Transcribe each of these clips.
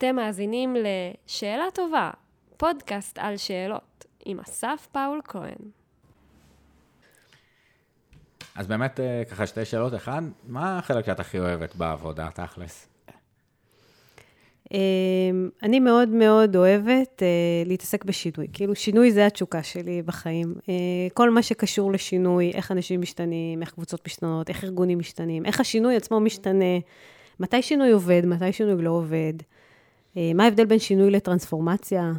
אתם מאזינים ל"שאלה טובה", פודקאסט על שאלות, עם אסף פאול כהן. אז באמת, אה, ככה שתי שאלות. אחד, מה החלק שאת הכי אוהבת בעבודה, תכלס? אמ, אני מאוד מאוד אוהבת uh, להתעסק בשינוי. כאילו, שינוי זה התשוקה שלי בחיים. Uh, כל מה שקשור לשינוי, איך אנשים משתנים, איך קבוצות משתנות, איך ארגונים משתנים, איך השינוי עצמו משתנה, מתי שינוי עובד, מתי שינוי לא עובד, מה ההבדל בין שינוי לטרנספורמציה,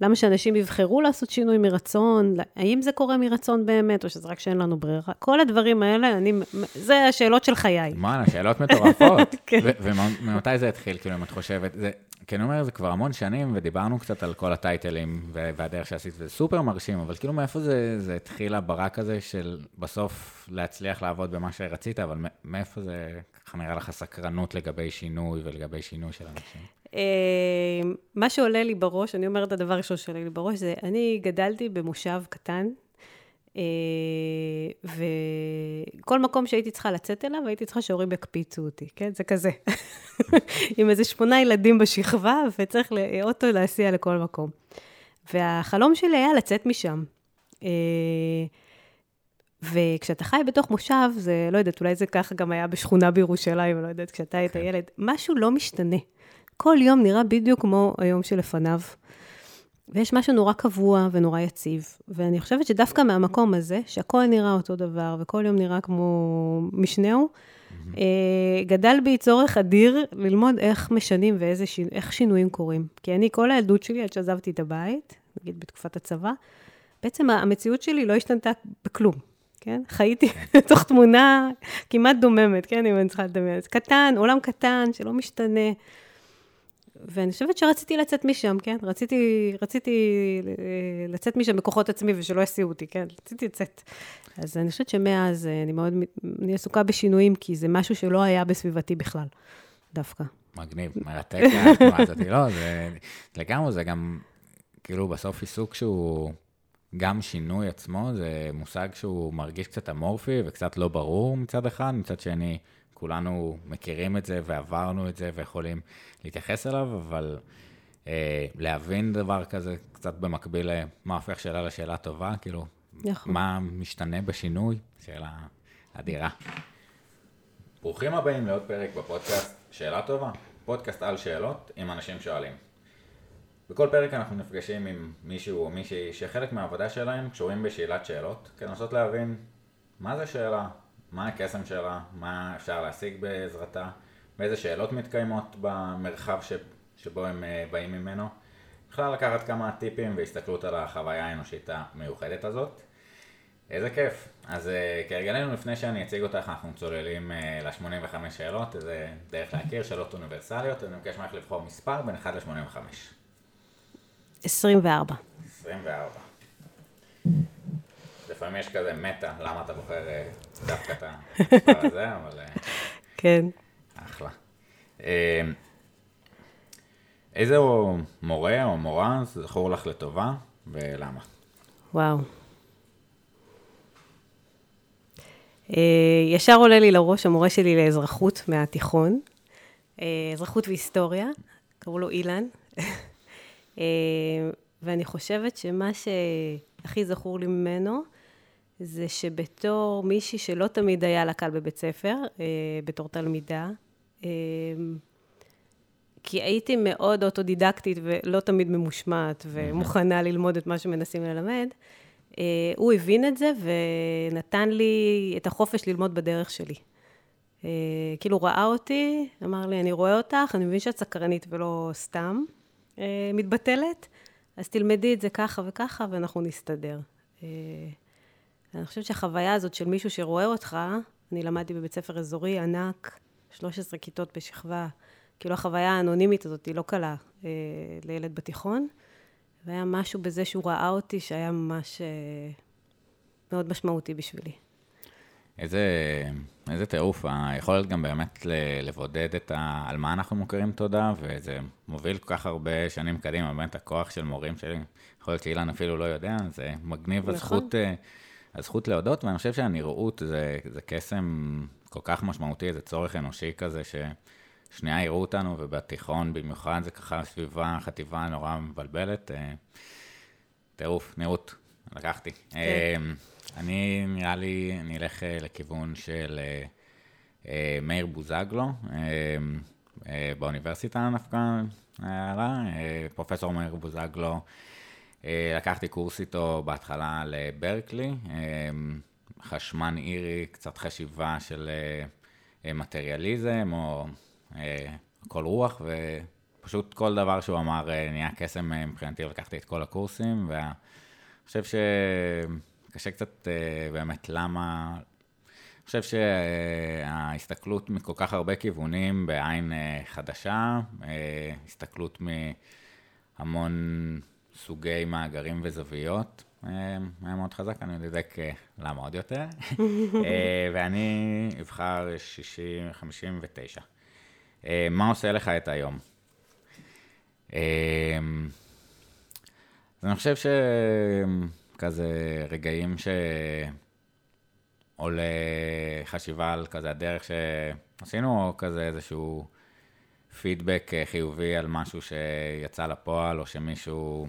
למה שאנשים יבחרו לעשות שינוי מרצון, האם זה קורה מרצון באמת, או שזה רק שאין לנו ברירה. כל הדברים האלה, אני, זה השאלות של חיי. מה, שאלות מטורפות. כן. וממתי זה התחיל, כאילו, אם את חושבת, זה, כי אני אומר, זה כבר המון שנים, ודיברנו קצת על כל הטייטלים והדרך שעשית, זה סופר מרשים, אבל כאילו מאיפה זה, זה התחיל הברק הזה של בסוף להצליח לעבוד במה שרצית, אבל מאיפה זה, ככה נראה לך סקרנות לגבי שינוי ולגבי שינוי של אנשים? אה, מה שעולה לי בראש, אני אומרת, הדבר הראשון שעולה לי בראש, זה אני גדלתי במושב קטן, אה, וכל מקום שהייתי צריכה לצאת אליו, הייתי צריכה שההורים יקפיצו אותי, כן? זה כזה. עם איזה שמונה ילדים בשכבה, וצריך אוטו להסיע לכל מקום. והחלום שלי היה לצאת משם. אה, וכשאתה חי בתוך מושב, זה, לא יודעת, אולי זה ככה גם היה בשכונה בירושלים, לא יודעת, כשאתה היית כן. ילד, משהו לא משתנה. כל יום נראה בדיוק כמו היום שלפניו. ויש משהו נורא קבוע ונורא יציב. ואני חושבת שדווקא מהמקום הזה, שהכל נראה אותו דבר, וכל יום נראה כמו משנהו, mm-hmm. גדל בי צורך אדיר ללמוד איך משנים ואיך שינויים קורים. כי אני, כל הילדות שלי, עד שעזבתי את הבית, נגיד בתקופת הצבא, בעצם המציאות שלי לא השתנתה בכלום, כן? חייתי בתוך תמונה כמעט דוממת, כן? אם אני צריכה לדמיין. קטן, עולם קטן, שלא משתנה. ואני חושבת שרציתי לצאת משם, כן? רציתי, רציתי לצאת משם בכוחות עצמי ושלא יסיעו אותי, כן? רציתי לצאת. אז אני חושבת שמאז אה, אני מאוד, אני עסוקה בשינויים, כי זה משהו שלא היה בסביבתי בכלל, דווקא. מגניב, מרתק התנועה הזאת, לא, זה לגמרי, זה גם, כאילו, בסוף עיסוק שהוא גם שינוי עצמו, זה מושג שהוא מרגיש קצת אמורפי וקצת לא ברור מצד אחד, מצד שני, כולנו מכירים את זה ועברנו את זה ויכולים להתייחס אליו, אבל אה, להבין דבר כזה קצת במקביל למה הופך שאלה לשאלה טובה, כאילו, נכון. מה משתנה בשינוי? שאלה אדירה. ברוכים הבאים לעוד פרק בפודקאסט שאלה טובה, פודקאסט על שאלות עם אנשים שואלים. בכל פרק אנחנו נפגשים עם מישהו או מישהי שחלק מהעבודה שלהם קשורים בשאלת שאלות, כדי לנסות להבין מה זה שאלה, מה הקסם שלה, מה אפשר להשיג בעזרתה, ואיזה שאלות מתקיימות במרחב ש... שבו הם אה, באים ממנו. בכלל לקחת כמה טיפים והסתכלות על החוויה האנושית המיוחדת הזאת. איזה כיף. אז אה, כהרגלנו לפני שאני אציג אותך, אנחנו צוללים אה, ל-85 שאלות, איזה דרך להכיר, שאלות אוניברסליות, אני מבקש ממך לבחור מספר בין 1 ל-85. 24. 24. לפעמים יש כזה מטה, למה אתה בוחר דווקא את המספר הזה, אבל... כן. אחלה. אה, איזה מורה או מורה זכור לך לטובה ולמה? וואו. אה, ישר עולה לי לראש המורה שלי לאזרחות מהתיכון, אה, אזרחות והיסטוריה, קראו לו אילן. ואני חושבת שמה שהכי זכור לי ממנו, זה שבתור מישהי שלא תמיד היה לה קל בבית ספר, בתור תלמידה, אמ, כי הייתי מאוד אוטודידקטית ולא תמיד ממושמעת ומוכנה ללמוד את מה שמנסים ללמד. אה, הוא הבין את זה ונתן לי את החופש ללמוד בדרך שלי. אה, כאילו ראה אותי, אמר לי, אני רואה אותך, אני מבין שאת סקרנית ולא סתם אה, מתבטלת, אז תלמדי את זה ככה וככה ואנחנו נסתדר. אני חושבת שהחוויה הזאת של מישהו שרואה אותך, אני למדתי בבית ספר אזורי ענק, 13 כיתות בשכבה, כאילו החוויה האנונימית הזאת היא לא קלה אה, לילד בתיכון, והיה משהו בזה שהוא ראה אותי שהיה ממש אה, מאוד משמעותי בשבילי. איזה, איזה טירוף, היכולת גם באמת לבודד את ה, על מה אנחנו מוכרים תודה, וזה מוביל כל כך הרבה שנים קדימה, באמת הכוח של מורים שלי, יכול להיות שאילן אפילו לא יודע, זה מגניב נכון. הזכות, אה, הזכות להודות, ואני חושב שהנראות זה, זה קסם כל כך משמעותי, איזה צורך אנושי כזה, ש, שנייה יראו אותנו, ובתיכון במיוחד זה ככה סביבה, חטיבה נורא מבלבלת. אה, טירוף, נראות, לקחתי. כן. אה, אני, נראה לי, אני אלך אה, לכיוון של אה, מאיר בוזגלו, אה, באוניברסיטה דווקא, היה לה, אה, פרופסור מאיר בוזגלו. אה, לקחתי קורס איתו בהתחלה לברקלי, אה, חשמן אירי, קצת חשיבה של אה, מטריאליזם, או כל רוח, ופשוט כל דבר שהוא אמר נהיה קסם מבחינתי, לקחתי את כל הקורסים, ואני חושב שקשה קצת באמת למה... אני חושב שההסתכלות מכל כך הרבה כיוונים בעין חדשה, הסתכלות מהמון סוגי מאגרים וזוויות, היה מאוד חזק, אני בודק אה, למה עוד יותר. אה, ואני אבחר 60, 59. אה, מה עושה לך את היום? אה, אז אני חושב שכזה רגעים שעולה חשיבה על כזה הדרך שעשינו, או כזה איזשהו פידבק חיובי על משהו שיצא לפועל, או שמישהו...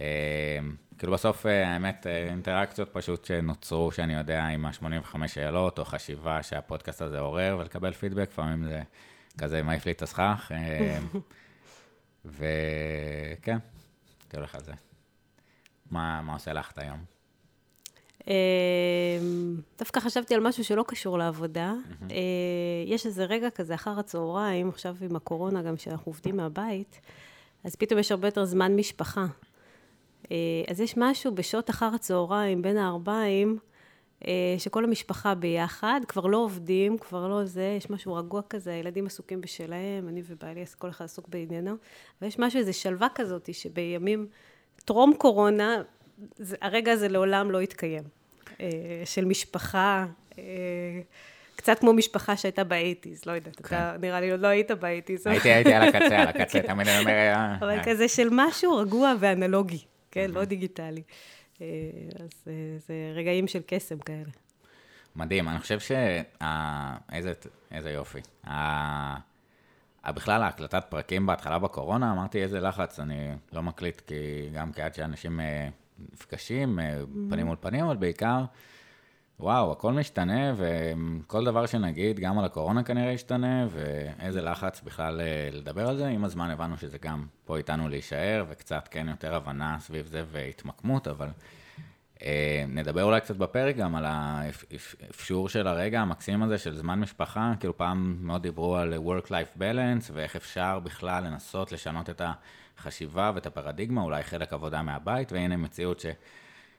אה, כאילו בסוף, אה, האמת, אה, אינטראקציות פשוט שנוצרו, שאני יודע, עם ה-85 שאלות, או חשיבה שהפודקאסט הזה עורר, ולקבל פידבק, לפעמים זה כזה מעיף לי את הסכך. וכן, הייתי הולך על זה. מה, מה עושה לך את היום? דווקא חשבתי על משהו שלא קשור לעבודה. יש איזה רגע כזה אחר הצהריים, עכשיו עם הקורונה, גם שאנחנו עובדים מהבית, אז פתאום יש הרבה יותר זמן משפחה. אה, אז יש משהו בשעות אחר הצהריים, בין הערביים, אה, שכל המשפחה ביחד, כבר לא עובדים, כבר לא זה, יש משהו רגוע כזה, הילדים עסוקים בשלהם, אני ובעלי, כל אחד עסוק בעניינו, ויש משהו, איזו שלווה כזאת, שבימים טרום קורונה, זה, הרגע הזה לעולם לא יתקיים. אה, של משפחה, קצת כמו משפחה שהייתה באייטיז, לא יודעת, אתה נראה לי עוד לא היית באייטיז. הייתי, הייתי על הקצה, על הקצה, תמיד אני אומר... אבל. כזה של משהו רגוע ואנלוגי, כן? לא דיגיטלי. אה, אז אה, זה רגעים של קסם כאלה. מדהים, אני חושב ש... איזה, איזה יופי. בכלל, ההקלטת פרקים בהתחלה בקורונה, אמרתי איזה לחץ, אני לא מקליט, כי גם כעד שאנשים אה, נפגשים, אה, פנים מול פנים, אבל בעיקר, וואו, הכל משתנה, וכל דבר שנגיד, גם על הקורונה כנראה ישתנה, ואיזה לחץ בכלל אה, לדבר על זה. עם הזמן הבנו שזה גם פה איתנו להישאר, וקצת כן יותר הבנה סביב זה והתמקמות, אבל... אה, נדבר אולי קצת בפרק גם על האפשור של הרגע המקסים הזה של זמן משפחה, כאילו פעם מאוד דיברו על work-life balance ואיך אפשר בכלל לנסות לשנות את החשיבה ואת הפרדיגמה, אולי חלק עבודה מהבית, והנה מציאות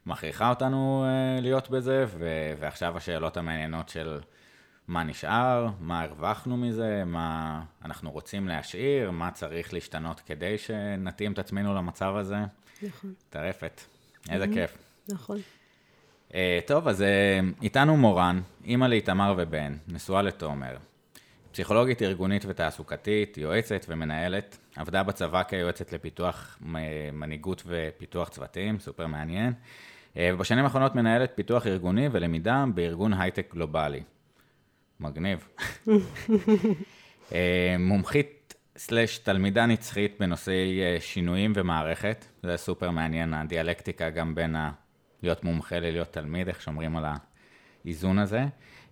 שמכריחה אותנו אה, להיות בזה, ו- ועכשיו השאלות המעניינות של מה נשאר, מה הרווחנו מזה, מה אנחנו רוצים להשאיר, מה צריך להשתנות כדי שנתאים את עצמנו למצב הזה. נכון, טרפת, איזה כיף. נכון. Uh, טוב, אז uh, איתנו מורן, אימא לאיתמר ובן, נשואה לתומר. פסיכולוגית ארגונית ותעסוקתית, יועצת ומנהלת, עבדה בצבא כיועצת לפיתוח מנהיגות ופיתוח צוותים, סופר מעניין. Uh, ובשנים האחרונות מנהלת פיתוח ארגוני ולמידה בארגון הייטק גלובלי. מגניב. uh, מומחית סלש תלמידה נצחית בנושאי uh, שינויים ומערכת, זה סופר מעניין, הדיאלקטיקה גם בין ה... להיות מומחה ללהיות תלמיד, איך שומרים על האיזון הזה.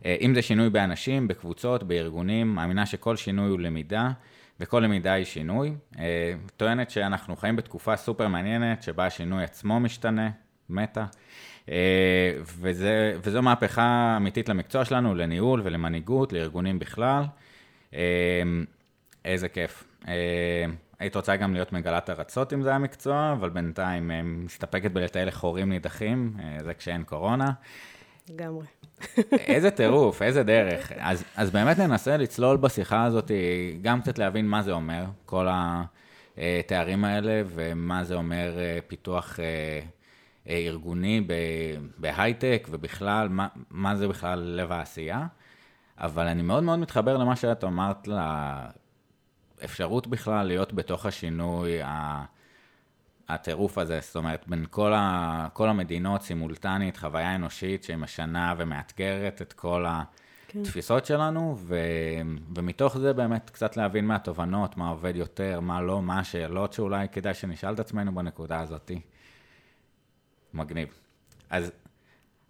אה, אם זה שינוי באנשים, בקבוצות, בארגונים, מאמינה שכל שינוי הוא למידה, וכל למידה היא שינוי. אה, טוענת שאנחנו חיים בתקופה סופר מעניינת, שבה השינוי עצמו משתנה, מטה. אה, וזה, וזו מהפכה אמיתית למקצוע שלנו, לניהול ולמנהיגות, לארגונים בכלל. אה, איזה כיף. אה, היית רוצה גם להיות מגלת ארצות אם זה המקצוע, אבל בינתיים מסתפקת בלטייל לחורים נידחים, זה כשאין קורונה. לגמרי. איזה טירוף, איזה דרך. אז, אז באמת ננסה לצלול בשיחה הזאת, גם קצת להבין מה זה אומר, כל התארים האלה, ומה זה אומר פיתוח ארגוני בהייטק, ובכלל, מה, מה זה בכלל לב העשייה. אבל אני מאוד מאוד מתחבר למה שאת אמרת, לאפשרות בכלל להיות בתוך השינוי, הטירוף הזה, זאת אומרת, בין כל, ה, כל המדינות סימולטנית, חוויה אנושית שהיא משנה ומאתגרת את כל כן. תפיסות שלנו, ו, ומתוך זה באמת קצת להבין מה התובנות, מה עובד יותר, מה לא, מה השאלות שאולי כדאי שנשאל את עצמנו בנקודה הזאת. מגניב. אז,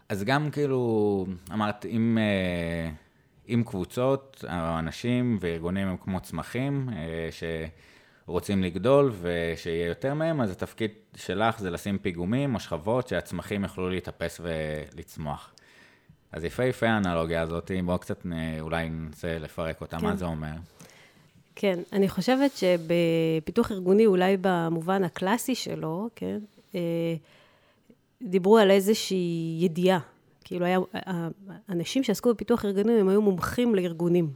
אז גם כאילו, אמרת, אם, אה, אם קבוצות, או אנשים וארגונים הם כמו צמחים, אה, שרוצים לגדול ושיהיה יותר מהם, אז התפקיד שלך זה לשים פיגומים או שכבות שהצמחים יוכלו להתאפס ולצמוח. אז יפה האנלוגיה הזאת, בואו קצת אולי ננסה לפרק אותה, כן. מה זה אומר. כן, אני חושבת שבפיתוח ארגוני, אולי במובן הקלאסי שלו, כן, אה, דיברו על איזושהי ידיעה. כאילו, היה, אנשים שעסקו בפיתוח ארגונים, הם היו מומחים לארגונים.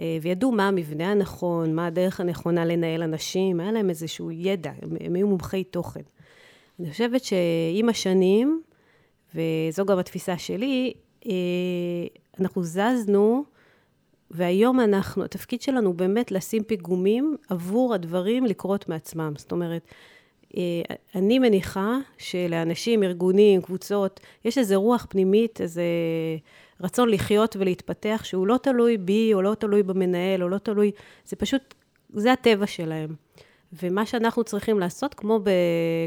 אה, וידעו מה המבנה הנכון, מה הדרך הנכונה לנהל אנשים, היה להם איזשהו ידע, הם, הם היו מומחי תוכן. אני חושבת שעם השנים, וזו גם התפיסה שלי, אה, אנחנו זזנו, והיום אנחנו, התפקיד שלנו באמת לשים פיגומים עבור הדברים לקרות מעצמם. זאת אומרת, אני מניחה שלאנשים, ארגונים, קבוצות, יש איזו רוח פנימית, איזה רצון לחיות ולהתפתח, שהוא לא תלוי בי, או לא תלוי במנהל, או לא תלוי, זה פשוט, זה הטבע שלהם. ומה שאנחנו צריכים לעשות, כמו ב...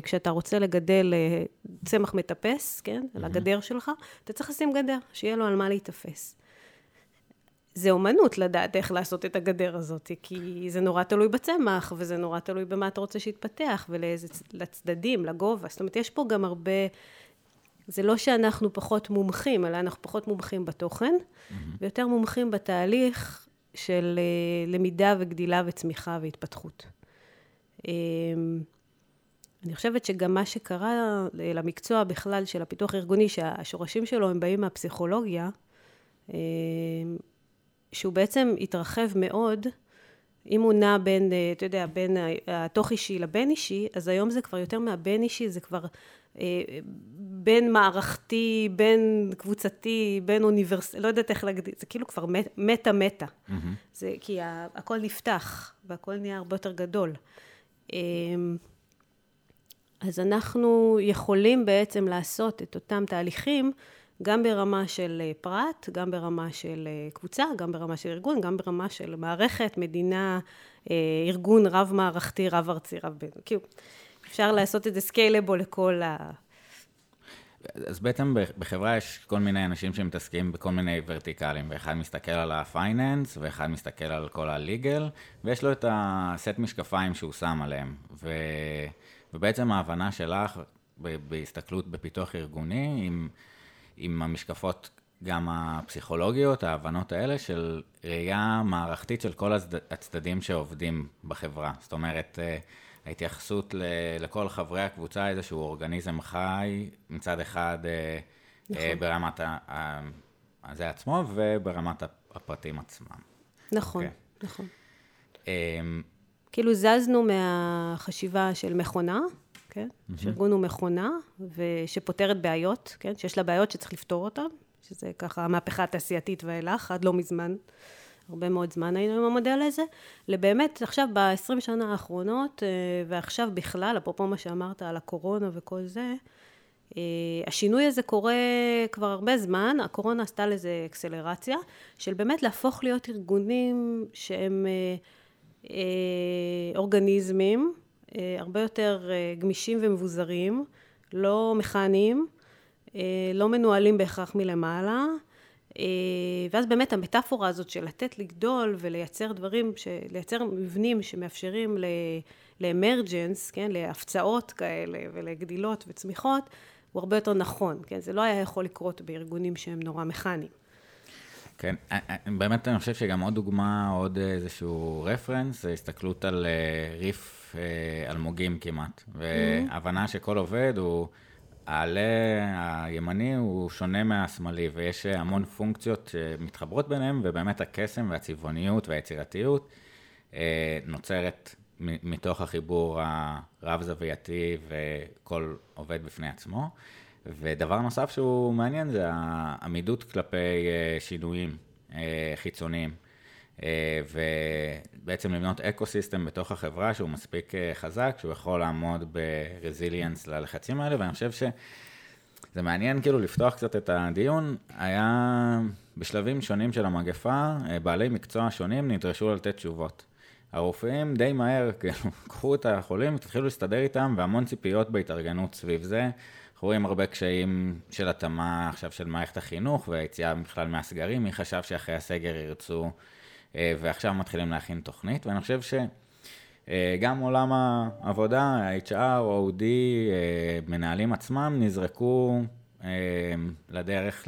כשאתה רוצה לגדל אה, צמח מטפס, כן, על הגדר שלך, אתה צריך לשים גדר, שיהיה לו על מה להיתפס. זה אומנות לדעת איך לעשות את הגדר הזאת, כי זה נורא תלוי בצמח, וזה נורא תלוי במה אתה רוצה שיתפתח, ולאיזה, לצדדים, לגובה. זאת אומרת, יש פה גם הרבה... זה לא שאנחנו פחות מומחים, אלא אנחנו פחות מומחים בתוכן, mm-hmm. ויותר מומחים בתהליך של אה, למידה וגדילה וצמיחה והתפתחות. אמ, אני חושבת שגם מה שקרה למקצוע בכלל של הפיתוח הארגוני, שהשורשים שלו הם באים מהפסיכולוגיה, שהוא בעצם התרחב מאוד, אם הוא נע בין, אתה יודע, בין התוך אישי לבין אישי, אז היום זה כבר יותר מהבין אישי, זה כבר אה, בין מערכתי, בין קבוצתי, בין אוניברסיטי, לא יודעת איך להגדיר, זה כאילו כבר מטה-מטה. Mm-hmm. זה כי הכל נפתח, והכל נהיה הרבה יותר גדול. אמ, אז אנחנו יכולים בעצם לעשות את אותם תהליכים גם ברמה של אה, פרט, גם ברמה של אה, קבוצה, גם ברמה של ארגון, גם ברמה של מערכת, מדינה, אה, ארגון רב-מערכתי, רב-ארצי, רב-בין. כאילו, אפשר לעשות את זה scalable לכל ה... אז בעצם בחברה יש כל מיני אנשים שמתעסקים בכל מיני verticalים, ואחד מסתכל על ה finance, ואחד מסתכל על כל ה legal, ויש לו את הסט משקפיים שהוא שם עליהם. ו... ובעצם ההבנה שלך בהסתכלות בפיתוח ארגוני, עם, עם המשקפות גם הפסיכולוגיות, ההבנות האלה, של ראייה מערכתית של כל הצדדים שעובדים בחברה. זאת אומרת, אה, ההתייחסות ל, לכל חברי הקבוצה, איזשהו אורגניזם חי, מצד אחד אה, נכון. ברמת הזה עצמו וברמת הפרטים עצמם. נכון, okay. אוקיי. נכון. Um, כאילו זזנו מהחשיבה של מכונה, כן? Mm-hmm. שארגון הוא מכונה, ושפותרת בעיות, כן? שיש לה בעיות שצריך לפתור אותן, שזה ככה המהפכה התעשייתית ואילך, עד לא מזמן. הרבה מאוד זמן היינו עם המודל הזה, לבאמת עכשיו ב-20 שנה האחרונות, אה, ועכשיו בכלל, אפרופו מה שאמרת על הקורונה וכל זה, אה, השינוי הזה קורה כבר הרבה זמן, הקורונה עשתה לזה אקסלרציה, של באמת להפוך להיות ארגונים שהם אה, אורגניזמים, הרבה יותר גמישים ומבוזרים, לא מכניים, לא מנוהלים בהכרח מלמעלה, אה, ואז באמת המטאפורה הזאת של לתת לגדול ולייצר דברים, לייצר מבנים שמאפשרים לאמרג'נס, כן, להפצעות כאלה ולגדילות וצמיחות, הוא הרבה יותר נכון, כן, זה לא היה יכול לקרות בארגונים שהם נורא מכניים. כן, אה, אה, באמת אני חושב שגם עוד דוגמה, עוד איזשהו רפרנס, זה הסתכלות על ריף אלמוגים כמעט. והבנה שכל עובד הוא... העלה הימני הוא שונה מהשמאלי, ויש המון פונקציות שמתחברות ביניהם, ובאמת הקסם והצבעוניות והיצירתיות אה, נוצרת מתוך החיבור הרב-זווייתי וכל עובד בפני עצמו. ודבר נוסף שהוא מעניין זה העמידות כלפי אה, שינויים אה, חיצוניים. ובעצם לבנות אקו סיסטם בתוך החברה שהוא מספיק חזק, שהוא יכול לעמוד ברזיליאנס ללחצים האלה, ואני חושב זה מעניין כאילו לפתוח קצת את הדיון. היה בשלבים שונים של המגפה, אה, בעלי מקצוע שונים נדרשו לתת תשובות. הרופאים די מהר, כאילו, קחו את החולים ותתחילו להסתדר איתם, והמון ציפיות בהתארגנות סביב זה. אנחנו רואים הרבה קשיים של התאמה עכשיו של מערכת החינוך והיציאה בכלל מהסגרים, מי חשב שאחרי הסגר ירצו, אה, ועכשיו מתחילים להכין תוכנית, ואני חושב שגם עולם העבודה, ה-HR, OD, אה, מנהלים עצמם, נזרקו אה, לדרך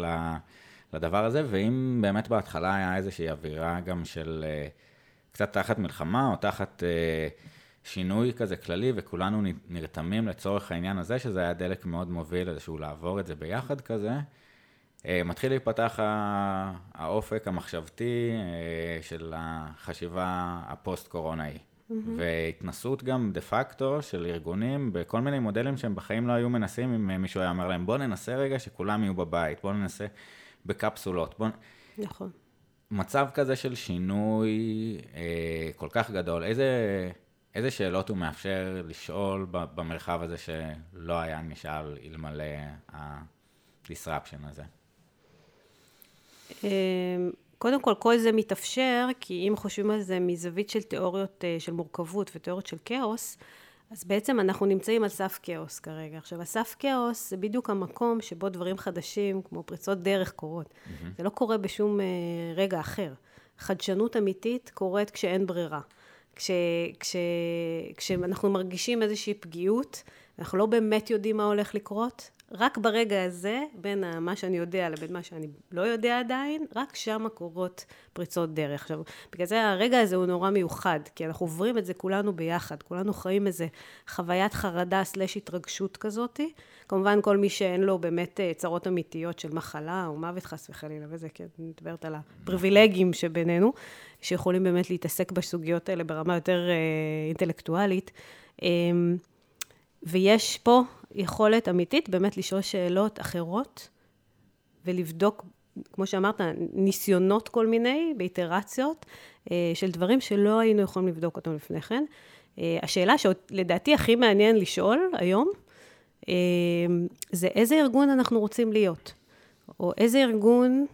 לדבר הזה, ואם באמת בהתחלה היה איזושהי אווירה גם של קצת תחת מלחמה או תחת... שינוי כזה כללי, וכולנו נרתמים לצורך העניין הזה, שזה היה דלק מאוד מוביל, איזשהו לעבור את זה ביחד כזה. אה, מתחיל להיפתח האופק המחשבתי אה, של החשיבה הפוסט-קורונאי. Mm-hmm. והתנסות גם דה פקטו של ארגונים בכל מיני מודלים שהם בחיים לא היו מנסים, אם מישהו היה אומר להם, בוא ננסה רגע שכולם יהיו בבית, בוא ננסה בקפסולות. בוא... נכון. מצב כזה של שינוי אה, כל כך גדול, איזה... איזה שאלות הוא מאפשר לשאול במרחב הזה שלא היה נשאל אלמלא ה-disruption הזה? אמ, קודם כל, כל זה מתאפשר, כי אם חושבים על זה מזווית של תיאוריות אה, של מורכבות ותיאוריות של כאוס, אז בעצם אנחנו נמצאים על סף כאוס כרגע. עכשיו, הסף כאוס זה בדיוק המקום שבו דברים חדשים, כמו פריצות דרך, קורות. Mm-hmm. זה לא קורה בשום אה, רגע אחר. חדשנות אמיתית קורית כשאין ברירה. כש, כש, כשאנחנו מרגישים איזושהי פגיעות, אנחנו לא באמת יודעים מה הולך לקרות, רק ברגע הזה, בין מה שאני יודע לבין מה שאני לא יודע עדיין, רק שם קורות פריצות דרך. עכשיו, בגלל זה הרגע הזה הוא נורא מיוחד, כי אנחנו עוברים את זה כולנו ביחד, כולנו חיים איזה חוויית חרדה סלש התרגשות כזאתי. כמובן, כל מי שאין לו באמת אה, צרות אמיתיות של מחלה או מוות חס וחלילה, וזה, כן, אני מדברת על הפריבילגים שבינינו, שיכולים באמת להתעסק בסוגיות האלה ברמה יותר אה, אינטלקטואלית. אה, ויש פה יכולת אמיתית באמת לשאול שאלות אחרות ולבדוק, כמו שאמרת, ניסיונות כל מיני, באיטרציות, אה, של דברים שלא היינו יכולים לבדוק אותם לפני כן. אה, השאלה שלדעתי הכי מעניין לשאול היום, אה, זה איזה ארגון אנחנו רוצים להיות, או איזה ארגון,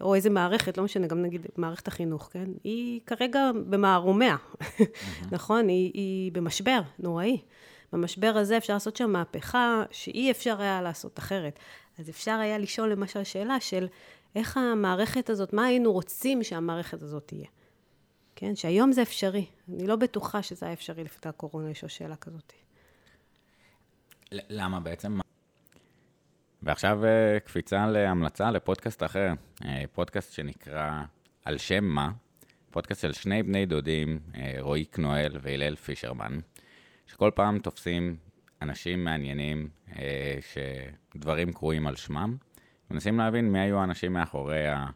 או איזה מערכת, לא משנה, גם נגיד מערכת החינוך, כן? היא כרגע במערומיה, נכון? היא, היא במשבר נוראי. במשבר הזה אפשר לעשות שם מהפכה שאי אפשר היה לעשות אחרת. אז אפשר היה לשאול למשל שאלה של איך המערכת הזאת, מה היינו רוצים שהמערכת הזאת תהיה. כן, שהיום זה אפשרי. אני לא בטוחה שזה היה אפשרי לפני הקורונה לשאול שאלה כזאת. למה בעצם? ועכשיו אה, קפיצה להמלצה לפודקאסט אחר, אה, פודקאסט שנקרא על שם מה, פודקאסט של שני בני דודים, אה, רועי קנואל והלל פישרמן. שכל פעם תופסים אנשים מעניינים, אה, שדברים קרויים על שמם, ומנסים להבין מי היו האנשים מאחורי ה...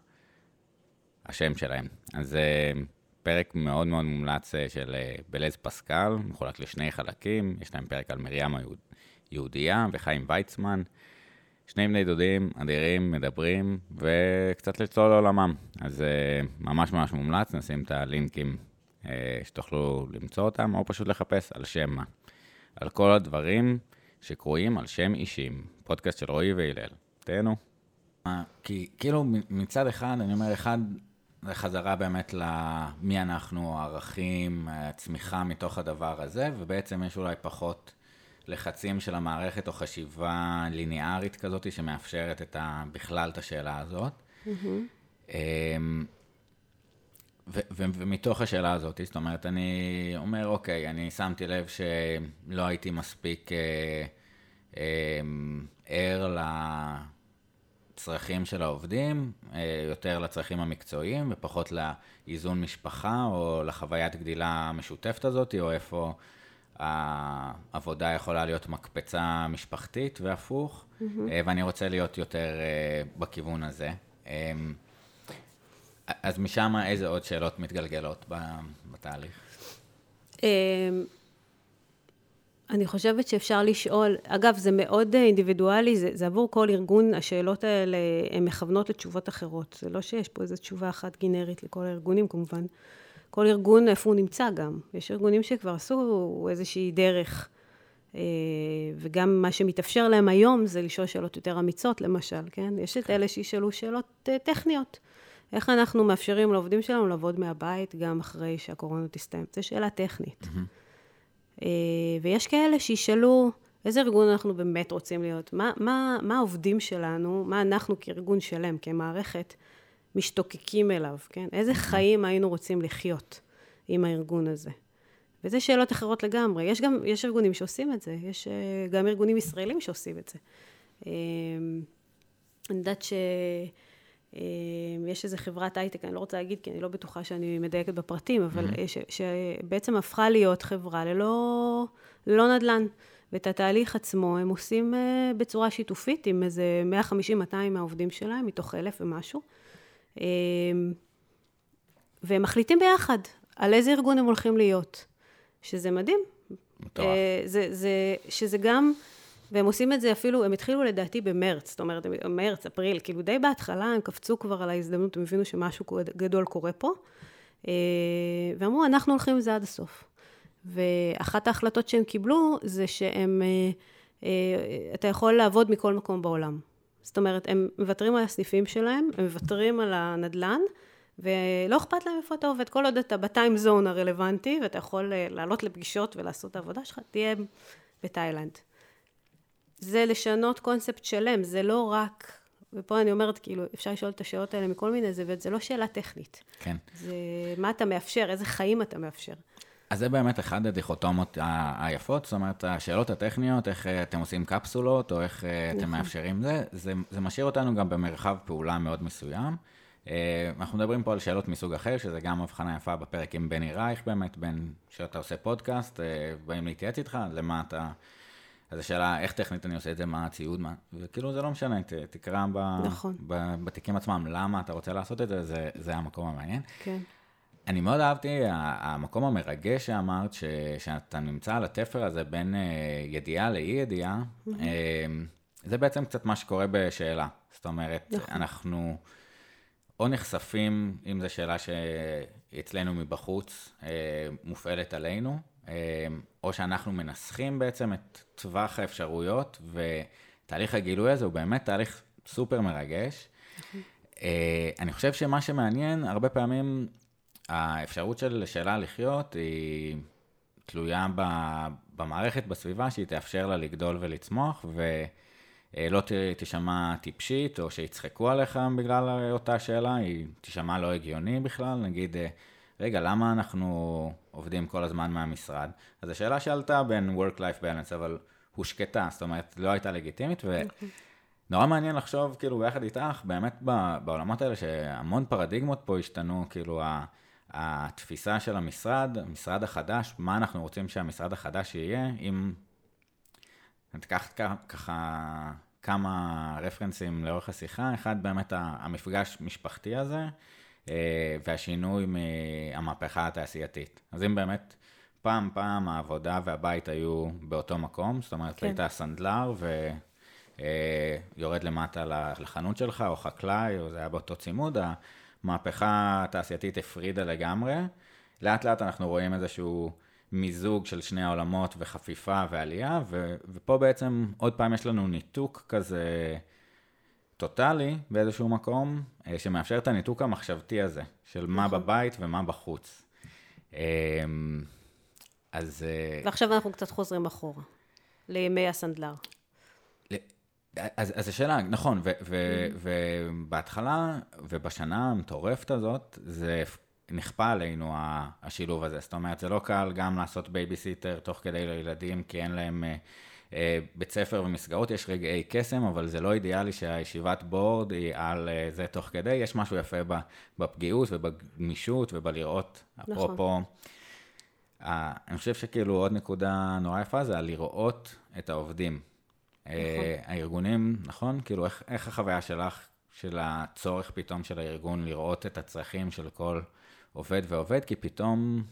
השם שלהם. אז זה אה, פרק מאוד מאוד מומלץ אה, של אה, בלז פסקל, מחולק לשני חלקים, יש להם פרק על מרים היהודייה וחיים ויצמן. שני בני דודים אדירים, מדברים, וקצת לצלול לעולמם. אז uh, ממש ממש מומלץ, נשים את הלינקים אה, שתוכלו למצוא אותם, או פשוט לחפש על שם מה. על כל הדברים שקרויים על שם אישים. פודקאסט של רועי והלל. תהנו. כי כאילו מצד אחד, אני אומר, אחד, זה חזרה באמת למי אנחנו, הערכים, הצמיחה מתוך הדבר הזה, ובעצם יש אולי פחות לחצים של המערכת או חשיבה ליניארית כזאת שמאפשרת את ה, בכלל את השאלה הזאת. Mm-hmm. ו- ו- ומתוך השאלה הזאת, זאת אומרת, אני אומר, אוקיי, אני שמתי לב שלא הייתי מספיק אה, אה, ער לצרכים של העובדים, אה, יותר לצרכים המקצועיים ופחות לאיזון משפחה או לחוויית גדילה המשותפת הזאת, או איפה העבודה יכולה להיות מקפצה משפחתית והפוך, mm-hmm. ואני רוצה להיות יותר אה, בכיוון הזה. אה, אז משם איזה עוד שאלות מתגלגלות בתהליך? אמ, אני חושבת שאפשר לשאול, אגב, זה מאוד אינדיבידואלי, זה, זה עבור כל ארגון, השאלות האלה הן מכוונות לתשובות אחרות. זה לא שיש פה איזו תשובה אחת גנרית לכל הארגונים, כמובן. כל ארגון, איפה הוא נמצא גם. יש ארגונים שכבר עשו איזושהי דרך אה, וגם מה שמתאפשר להם היום זה לשאול שאלות יותר אמיצות, למשל, כן? יש את אלה שישאלו שאלות אה, טכניות. איך אנחנו מאפשרים לעובדים שלנו לעבוד מהבית גם אחרי שהקורונה תסתיים? זו שאלה טכנית. Mm-hmm. ויש כאלה שישאלו, איזה ארגון אנחנו באמת רוצים להיות? מה, מה, מה העובדים שלנו, מה אנחנו כארגון שלם, כמערכת, משתוקקים אליו, כן? איזה חיים היינו רוצים לחיות עם הארגון הזה? וזה שאלות אחרות לגמרי. יש גם, יש ארגונים שעושים את זה, יש אה, גם ארגונים ישראלים שעושים את זה. אמ, אני יודעת שיש אמ, איזו חברת הייטק, אני לא רוצה להגיד כי אני לא בטוחה שאני מדייקת בפרטים, אבל mm-hmm. ש, שבעצם הפכה להיות חברה ללא, ללא נדל"ן. ואת התהליך עצמו הם עושים אה, בצורה שיתופית עם איזה 150-200 מהעובדים שלהם, מתוך אלף ומשהו. אמ, והם מחליטים ביחד על איזה ארגון הם הולכים להיות. שזה מדהים. מטורף. אה, זה, זה, שזה גם, והם עושים את זה אפילו, הם התחילו לדעתי במרץ, זאת אומרת, מרץ, אפריל, כאילו די בהתחלה הם קפצו כבר על ההזדמנות, הם הבינו שמשהו גדול קורה פה, אה, ואמרו, אנחנו הולכים עם זה עד הסוף. ואחת ההחלטות שהם קיבלו, זה שהם, אה, אתה יכול לעבוד מכל מקום בעולם. זאת אומרת, הם מוותרים על הסניפים שלהם, הם מוותרים על הנדל"ן, ולא אכפת להם איפה אתה עובד, כל עוד אתה בטיים זון הרלוונטי, ואתה יכול אה, לעלות לפגישות ולעשות את העבודה שלך, תהיה בתאילנד. זה לשנות קונספט שלם, זה לא רק, ופה אני אומרת, כאילו, אפשר לשאול את השאלות האלה מכל מיני זווית, זה לא שאלה טכנית. כן. זה מה אתה מאפשר, איזה חיים אתה מאפשר. אז זה באמת אחד הדיכוטומות היפות, זאת אומרת, השאלות הטכניות, איך אה, אתם עושים קפסולות, או איך אה, אתם נכון. מאפשרים זה, זה, זה משאיר אותנו גם במרחב פעולה מאוד מסוים. אה, אנחנו מדברים פה על שאלות מסוג אחר, שזה גם הבחנה יפה בפרק עם בני רייך באמת, בין שאתה עושה פודקאסט, באים להתייעץ איתך, למה אתה... אז השאלה, איך טכנית אני עושה את זה, מה הציוד, מה... וכאילו זה לא משנה, ת, תקרא ב, נכון. ב, בתיקים עצמם למה אתה רוצה לעשות את זה, זה, זה המקום המעניין. כן. אני מאוד אהבתי, המקום המרגש שאמרת, ש, שאתה נמצא על התפר הזה בין אה, ידיעה לאי ידיעה, mm-hmm. זה בעצם קצת מה שקורה בשאלה. זאת אומרת, נכון. אנחנו... או נחשפים, אם זו שאלה שאצלנו מבחוץ אה, מופעלת עלינו, אה, או שאנחנו מנסחים בעצם את טווח האפשרויות, ותהליך הגילוי הזה הוא באמת תהליך סופר מרגש. אה, אני חושב שמה שמעניין, הרבה פעמים האפשרות של שאלה לחיות היא תלויה במערכת, בסביבה, שהיא תאפשר לה לגדול ולצמוח, ו... אה, תישמע טיפשית, או שיצחקו עליך בגלל אותה שאלה, היא תישמע לא הגיוני בכלל, נגיד, אה, רגע, למה אנחנו עובדים כל הזמן מהמשרד? אז השאלה שעלתה בין Work-Life Balance, אבל הושקטה, זאת אומרת, לא הייתה לגיטימית, ונורא מעניין לחשוב, כאילו, ביחד איתך, באמת בעולמות האלה, שהמון פרדיגמות פה השתנו, כאילו, התפיסה של המשרד, המשרד החדש, מה אנחנו רוצים שהמשרד החדש יהיה, אם... ניקח ככה כמה רפרנסים לאורך השיחה, אחד באמת המפגש משפחתי הזה, והשינוי מהמהפכה התעשייתית. אז אם באמת פעם פעם העבודה והבית היו באותו מקום, זאת אומרת, כן. היית סנדלר ויורד אה, למטה לחנות שלך, או חקלאי, או זה היה באותו צימוד, המהפכה התעשייתית הפרידה לגמרי. לאט לאט אנחנו רואים איזשהו מיזוג של שני העולמות וחפיפה ועלייה, ו, ופה בעצם עוד פעם יש לנו ניתוק כזה טוטאלי באיזשהו מקום, אה, שמאפשר את הניתוק המחשבתי הזה, של מה נכון. בבית ומה בחוץ. אמ, אז... אה, ועכשיו אנחנו קצת חוזרים אחורה, לימי הסנדלר. אז, אז השאלה, נכון, ובהתחלה ובשנה המטורפת הזאת, זה נכפה עלינו השילוב הזה. זאת אומרת, זה לא קל גם לעשות בייביסיטר תוך כדי לילדים, כי אין להם אה, בית ספר ומסגרות, יש רגעי קסם, אבל זה לא אידיאלי שהישיבת board היא על אה, זה תוך כדי. יש משהו יפה בפגיעות ובגמישות ובלראות, נכון. אפרופו. אה, אני חושב שכאילו עוד נקודה נורא יפה זה הלראות את העובדים. נכון. אה, הארגונים, נכון? כאילו, איך, איך החוויה שלך, של הצורך פתאום של הארגון לראות את הצרכים של כל... עובד ועובד, כי פתאום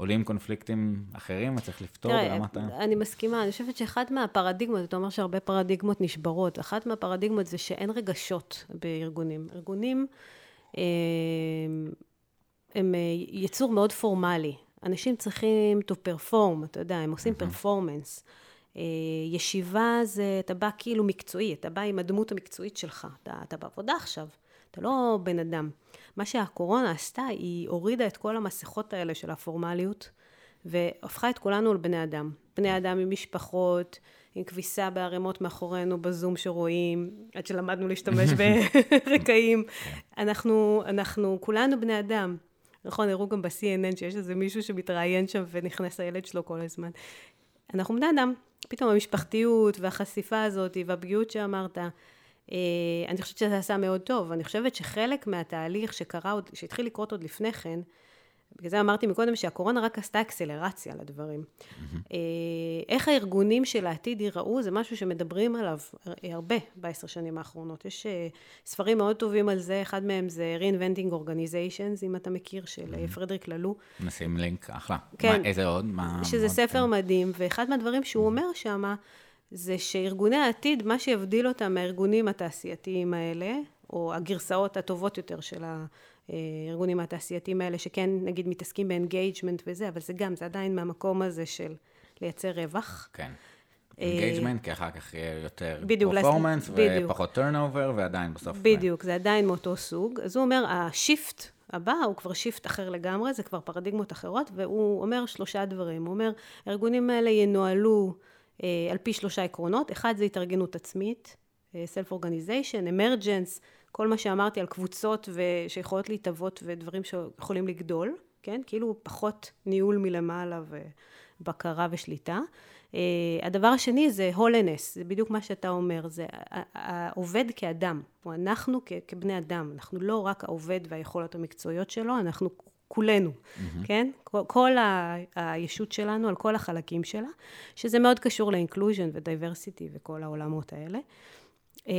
עולים קונפליקטים אחרים, וצריך לפתור תראה, ברמת ה... אני מסכימה, אני חושבת שאחת מהפרדיגמות, אתה אומר שהרבה פרדיגמות נשברות, אחת מהפרדיגמות זה שאין רגשות בארגונים. ארגונים אה, הם אה, יצור מאוד פורמלי. אנשים צריכים to perform, אתה יודע, הם עושים פרפורמנס. אה, ישיבה זה, אתה בא כאילו מקצועי, אתה בא עם הדמות המקצועית שלך, אתה, אתה בעבודה עכשיו, אתה לא בן אדם. מה שהקורונה עשתה, היא הורידה את כל המסכות האלה של הפורמליות, והפכה את כולנו לבני אדם. בני אדם עם משפחות, עם כביסה בערימות מאחורינו בזום שרואים, עד שלמדנו להשתמש ברקעים. אנחנו, אנחנו כולנו בני אדם. נכון, הראו גם ב-CNN שיש איזה מישהו שמתראיין שם ונכנס הילד שלו כל הזמן. אנחנו בני אדם. פתאום המשפחתיות והחשיפה הזאת והפגיעות שאמרת, אני חושבת שזה עשה מאוד טוב. אני חושבת שחלק מהתהליך שקרה עוד, שהתחיל לקרות עוד לפני כן, בגלל זה אמרתי מקודם שהקורונה רק עשתה אקסלרציה לדברים. Mm-hmm. איך הארגונים של העתיד ייראו, זה משהו שמדברים עליו הרבה בעשר שנים האחרונות. יש אה, ספרים מאוד טובים על זה, אחד מהם זה Reinventing Organizations, אם אתה מכיר, של mm-hmm. פרדריק ללו. נשים לינק, אחלה. כן. מה, איזה עוד? מה, שזה עוד ספר כן. מדהים, ואחד מהדברים שהוא אומר שמה, זה שארגוני העתיד, מה שיבדיל אותם מהארגונים התעשייתיים האלה, או הגרסאות הטובות יותר של. הארגונים התעשייתיים האלה, שכן נגיד מתעסקים ב engagement וזה, אבל זה גם, זה עדיין מהמקום הזה של לייצר רווח. כן. engagement, אה, כי אחר כך יהיה יותר performance ופחות turnover, ועדיין בסוף... בדיוק, זה עדיין מאותו סוג. אז הוא אומר, ה shift הבא הוא כבר shift אחר לגמרי, זה כבר פרדיגמות אחרות, והוא אומר שלושה דברים. הוא אומר, הארגונים האלה ינוהלו על פי שלושה עקרונות. אחד זה התארגנות עצמית, אה, self-organization, emergence, כל מה שאמרתי על קבוצות שיכולות להתהוות ודברים שיכולים לגדול, כן? כאילו פחות ניהול מלמעלה ובקרה ושליטה. Uh, הדבר השני זה wholeness, זה בדיוק מה שאתה אומר, זה העובד כאדם, או אנחנו כבני אדם, אנחנו לא רק העובד והיכולות המקצועיות שלו, אנחנו כולנו, mm-hmm. כן? כל, כל ה- הישות שלנו על כל החלקים שלה, שזה מאוד קשור ל inclusion ו diversity וכל העולמות האלה. Uh,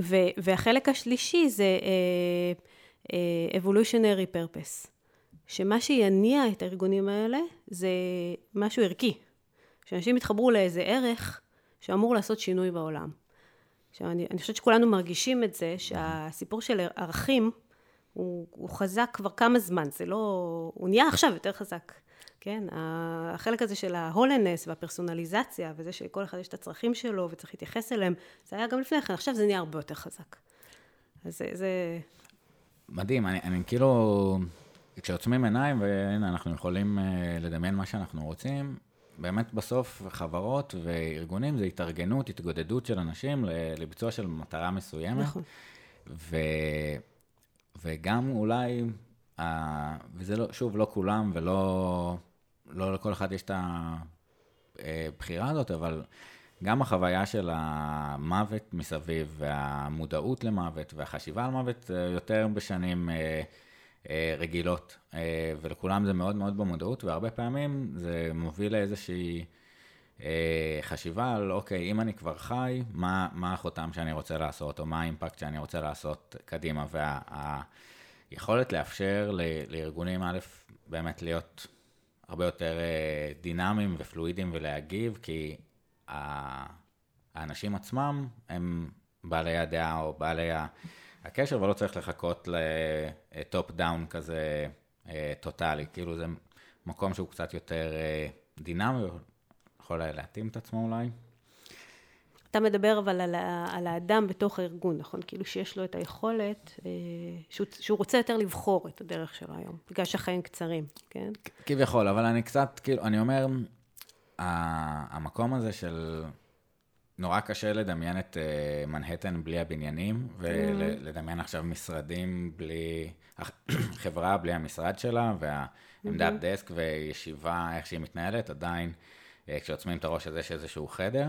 ו- והחלק השלישי זה uh, uh, evolutionary purpose, שמה שיניע את הארגונים האלה זה משהו ערכי, שאנשים יתחברו לאיזה ערך שאמור לעשות שינוי בעולם. עכשיו, אני, אני חושבת שכולנו מרגישים את זה, שהסיפור של ערכים הוא, הוא חזק כבר כמה זמן, זה לא... הוא נהיה עכשיו יותר חזק. כן, החלק הזה של ההולנס והפרסונליזציה, וזה שלכל אחד יש את הצרכים שלו וצריך להתייחס אליהם, זה היה גם לפני כן, עכשיו זה נהיה הרבה יותר חזק. אז זה... זה... מדהים, אני, אני כאילו, כשעוצמים עיניים, והנה, אנחנו יכולים uh, לדמיין מה שאנחנו רוצים, באמת בסוף חברות וארגונים זה התארגנות, התגודדות של אנשים לביצוע של מטרה מסוימת. נכון. ו, וגם אולי, uh, וזה לא, שוב, לא כולם ולא... לא לכל אחד יש את הבחירה הזאת, אבל גם החוויה של המוות מסביב, והמודעות למוות, והחשיבה על מוות, יותר בשנים אה, אה, רגילות, אה, ולכולם זה מאוד מאוד במודעות, והרבה פעמים זה מוביל לאיזושהי חשיבה על, אוקיי, אם אני כבר חי, מה, מה החותם שאני רוצה לעשות, או מה האימפקט שאני רוצה לעשות קדימה, והיכולת לאפשר לארגונים, א', באמת להיות הרבה יותר אה, דינמיים ופלואידיים ולהגיב, כי האנשים עצמם הם בעלי הדעה או בעלי הקשר, ולא צריך לחכות ל top down כזה אה, טוטאלי. כאילו זה מקום שהוא קצת יותר אה, דינמי, יכול להתאים את עצמו אולי. אתה מדבר אבל על, על האדם בתוך הארגון, נכון? כאילו שיש לו את היכולת, אה, שהוא, שהוא רוצה יותר לבחור את הדרך שלו היום, בגלל שהחיים קצרים, כן? כביכול, אבל אני קצת, כאילו, אני אומר, המקום הזה של... נורא קשה לדמיין את uh, מנהטן בלי הבניינים, ולדמיין mm. עכשיו משרדים בלי, חברה בלי המשרד שלה, והעמדת mm-hmm. דסק וישיבה, איך שהיא מתנהלת, עדיין, כשעוצמים את הראש הזה יש איזשהו חדר.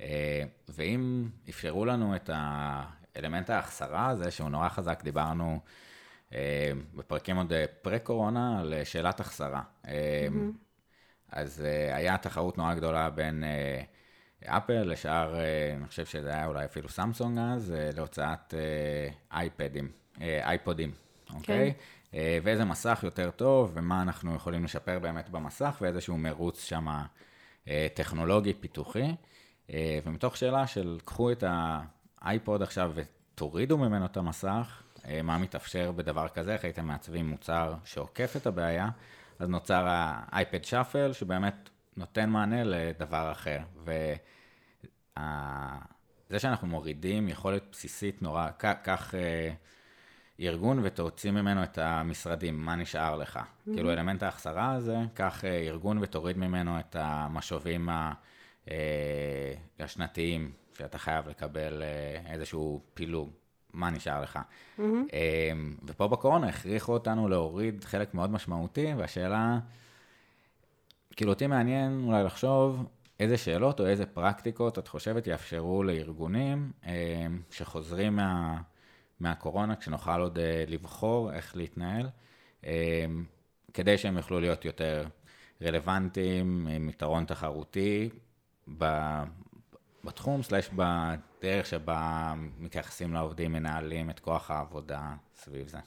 אה, ואם אפשרו לנו את האלמנט ההחסרה הזה, שהוא נורא חזק, דיברנו אה, בפרקים עוד פרה-קורונה על שאלת החסרה. Mm-hmm. אז היה תחרות נורא גדולה בין אפל לשאר, אני חושב שזה היה אולי אפילו סמסונג אז, להוצאת אייפדים, אייפודים, אוקיי? כן. ואיזה מסך יותר טוב, ומה אנחנו יכולים לשפר באמת במסך, ואיזשהו מרוץ שם טכנולוגי, פיתוחי. אה, ומתוך שאלה של קחו את האייפוד עכשיו ותורידו ממנו את המסך, אה, מה מתאפשר בדבר כזה, איך הייתם מעצבים מוצר שעוקף את הבעיה, אז נוצר האייפד שאפל, שבאמת נותן מענה לדבר אחר. וזה שאנחנו מורידים יכולת בסיסית נורא, אה, ארגון ותוציא ממנו את המשרדים, מה נשאר לך? Mm-hmm. כאילו אלמנט ההחסרה הזה, קח אה, ארגון ותוריד ממנו את המשובים השנתיים, שאתה חייב לקבל איזשהו פילוג. מה נשאר לך? Mm-hmm. ופה בקורונה הכריחו אותנו להוריד חלק מאוד משמעותי, והשאלה, כאילו אותי מעניין אולי לחשוב איזה שאלות או איזה פרקטיקות את חושבת יאפשרו לארגונים אמ, שחוזרים מה, מהקורונה, כשנוכל עוד אה, לבחור איך להתנהל, אמ, כדי שהם יוכלו להיות יותר רלוונטיים, עם יתרון תחרותי בתחום, סלש בדרך שבה מתייחסים לעובדים, מנהלים את כוח העבודה סביב זה.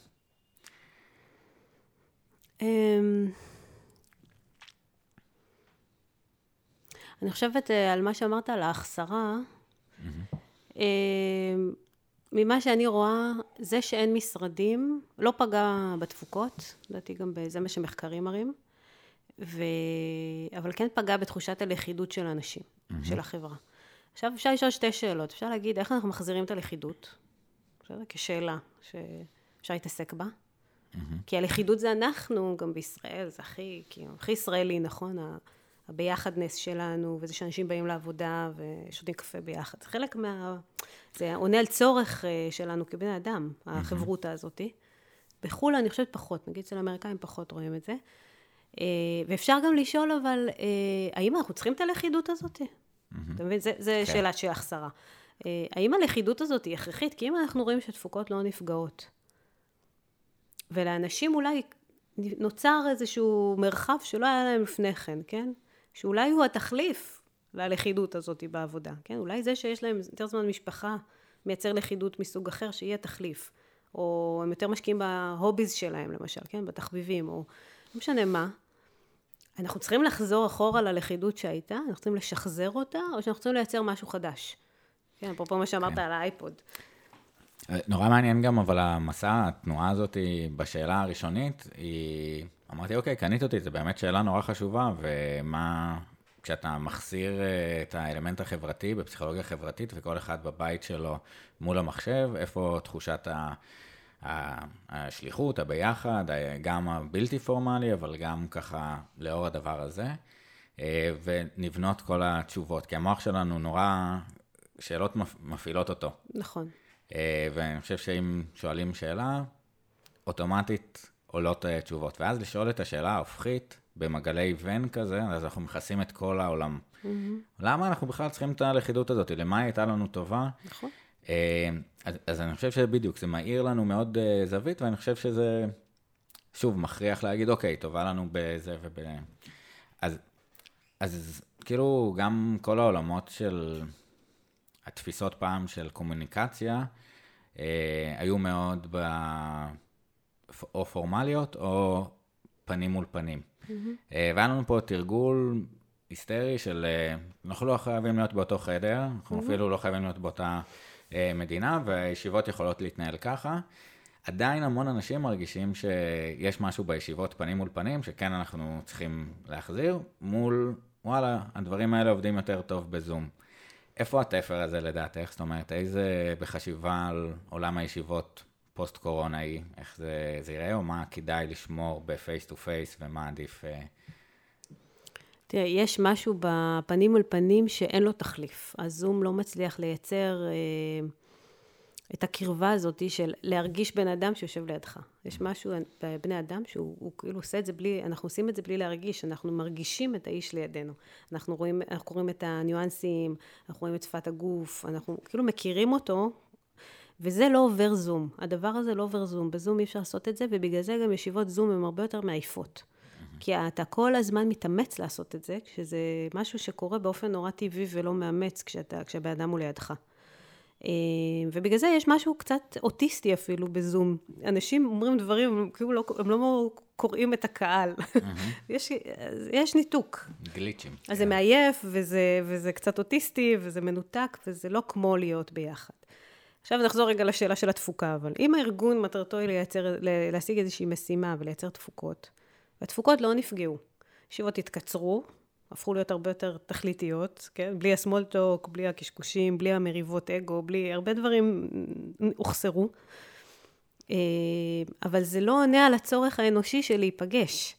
אמ, אני חושבת אה, על מה שאמרת על ההחסרה. אמ, ממה שאני רואה, זה שאין משרדים לא פגע בתפוקות, לדעתי גם זה מה שמחקרים מראים, ו... אבל כן פגע בתחושת הלכידות של האנשים, mm-hmm. של החברה. עכשיו אפשר לשאול שתי שאלות. אפשר להגיד איך אנחנו מחזירים את הלכידות, בסדר? כשאלה שאפשר להתעסק בה. Mm-hmm. כי הלכידות זה אנחנו, גם בישראל, זה הכי, כאילו, הכי ישראלי, נכון? הביחדנס שלנו, וזה שאנשים באים לעבודה ושותים קפה ביחד. חלק מה... זה עונה על צורך אה, שלנו כבני אדם, החברותה הזאתי. בחו"ל אני חושבת פחות, נגיד אצל האמריקאים פחות רואים את זה. אה, ואפשר גם לשאול, אבל, אה, האם אנחנו צריכים את הלכידות הזאתי? אתה מבין? זו כן. שאלה של החסרה. האם הלכידות הזאת היא הכרחית? כי אם אנחנו רואים שתפוקות לא נפגעות, ולאנשים אולי נוצר איזשהו מרחב שלא היה להם לפני כן, כן? שאולי הוא התחליף ללכידות הזאת בעבודה, כן? אולי זה שיש להם יותר זמן משפחה מייצר לכידות מסוג אחר, שיהיה תחליף. או הם יותר משקיעים בהוביז שלהם, למשל, כן? בתחביבים, או לא משנה מה. אנחנו צריכים לחזור אחורה ללכידות שהייתה, אנחנו צריכים לשחזר אותה, או שאנחנו צריכים לייצר משהו חדש. כן, אפרופו מה שאמרת כן. על האייפוד. אה, נורא מעניין גם, אבל המסע, התנועה הזאת בשאלה הראשונית, היא... אמרתי, אוקיי, קנית אותי, זו באמת שאלה נורא חשובה, ומה... כשאתה מחזיר אה, את האלמנט החברתי בפסיכולוגיה חברתית, וכל אחד בבית שלו מול המחשב, איפה תחושת ה... השליחות, הביחד, גם הבלתי פורמלי, אבל גם ככה לאור הדבר הזה, אה, ונבנות כל התשובות, כי המוח שלנו נורא, שאלות מפעילות אותו. נכון. אה, ואני חושב שאם שואלים שאלה, אוטומטית עולות אה, תשובות. ואז לשאול את השאלה ההופכית, במגלי ון כזה, אז אנחנו מכסים את כל העולם. Mm-hmm. למה אנחנו בכלל צריכים את הלכידות הזאת? למה היא הייתה לנו טובה? נכון. אה, אז, אז אני חושב שבדיוק, זה מאיר לנו מאוד uh, זווית, ואני חושב שזה, שוב, מכריח להגיד, אוקיי, טובה לנו בזה וב... אז, אז כאילו, גם כל העולמות של התפיסות פעם של קומוניקציה, uh, היו מאוד ב... או פורמליות או פנים מול פנים. Mm-hmm. Uh, והיה לנו פה תרגול היסטרי של, uh, אנחנו לא חייבים להיות באותו חדר, אנחנו mm-hmm. אפילו לא חייבים להיות באותה... אה, מדינה, והישיבות יכולות להתנהל ככה. עדיין המון אנשים מרגישים שיש משהו בישיבות פנים מול פנים, שכן אנחנו צריכים להחזיר, מול, וואלה, הדברים האלה עובדים יותר טוב בזום. איפה התפר הזה לדעתך? זאת אומרת, איזה בחשיבה על עולם הישיבות פוסט קורונה היא, איך זה, זה יראה, או מה כדאי לשמור ב face to face, ומה עדיף... אה, תראה, יש משהו בפנים מול פנים שאין לו תחליף. הזום לא מצליח לייצר אה, את הקרבה הזאת של להרגיש בן אדם שיושב לידך. יש משהו בבני אדם שהוא כאילו עושה את זה בלי, אנחנו עושים את זה בלי להרגיש, אנחנו מרגישים את האיש לידינו. אנחנו רואים, אנחנו קוראים את הניואנסים, אנחנו רואים את שפת הגוף, אנחנו כאילו מכירים אותו, וזה לא עובר זום. הדבר הזה לא עובר זום. בזום אי אפשר לעשות את זה, ובגלל זה גם ישיבות זום הן הרבה יותר מעייפות. כי אתה כל הזמן מתאמץ לעשות את זה, כשזה משהו שקורה באופן נורא טבעי ולא מאמץ כשאתה, כשהבן אדם הוא לידך. אה, ובגלל זה יש משהו קצת אוטיסטי אפילו בזום. אנשים אומרים דברים, הם כאילו לא, הם לא קוראים את הקהל. יש, יש ניתוק. גליצ'ים. אז כן. זה מעייף, וזה, וזה קצת אוטיסטי, וזה מנותק, וזה לא כמו להיות ביחד. עכשיו נחזור רגע לשאלה של התפוקה, אבל אם הארגון מטרתו היא לייצר, להשיג איזושהי משימה ולייצר תפוקות, והתפוקות לא נפגעו. ישיבות התקצרו, הפכו להיות הרבה יותר תכליתיות, כן? בלי הסמולטוק, בלי הקשקושים, בלי המריבות אגו, בלי... הרבה דברים הוחסרו. אה, אבל זה לא עונה על הצורך האנושי של להיפגש.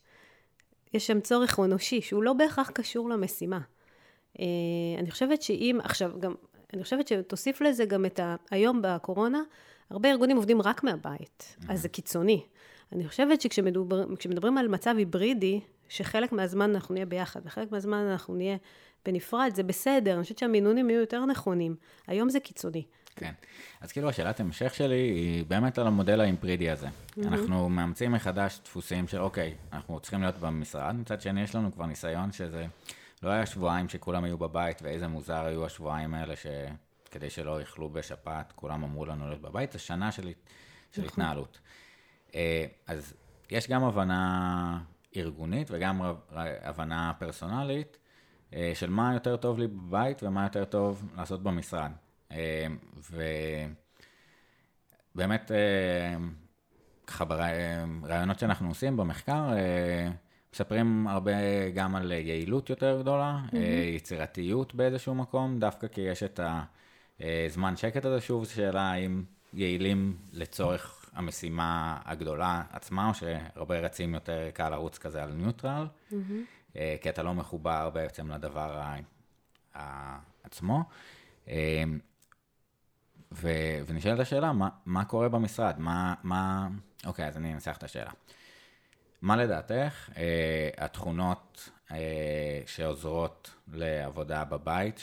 יש שם צורך אנושי שהוא לא בהכרח קשור למשימה. אה, אני חושבת שאם, עכשיו גם, אני חושבת שתוסיף לזה גם את ה... היום בקורונה, הרבה ארגונים עובדים רק מהבית, אז זה קיצוני. אני חושבת שכשמדברים על מצב היברידי, שחלק מהזמן אנחנו נהיה ביחד, וחלק מהזמן אנחנו נהיה בנפרד, זה בסדר, אני חושבת שהמינונים יהיו יותר נכונים. היום זה קיצוני. כן. אז כאילו השאלת המשך שלי היא באמת על המודל האימפרידי הזה. Mm-hmm. אנחנו מאמצים מחדש דפוסים של אוקיי, אנחנו צריכים להיות במשרד, מצד שני יש לנו כבר ניסיון שזה לא היה שבועיים שכולם היו בבית, ואיזה מוזר היו השבועיים האלה שכדי שלא יאכלו בשפעת, כולם אמרו לנו להיות בבית, זה שנה של, של נכון. התנהלות. אה, אז יש גם הבנה ארגונית וגם הבנה פרסונלית אה, של מה יותר טוב לי בבית ומה יותר טוב לעשות במשרד. אה, ובאמת, ככה ברעיונות שאנחנו עושים במחקר, מספרים הרבה גם על יעילות יותר גדולה, mm-hmm. יצירתיות באיזשהו מקום, דווקא כי יש את הזמן שקט הזה, שוב, שאלה האם יעילים לצורך המשימה הגדולה עצמה, או שהרבה רצים יותר קל לרוץ כזה על ניוטרל, mm-hmm. כי אתה לא מחובר בעצם לדבר עצמו. אה, ו, ונשאלת השאלה, מה, מה קורה במשרד? מה, מה... אוקיי, אז אני אנסח את השאלה. מה לדעתך אה, התכונות אה, שעוזרות לעבודה בבית,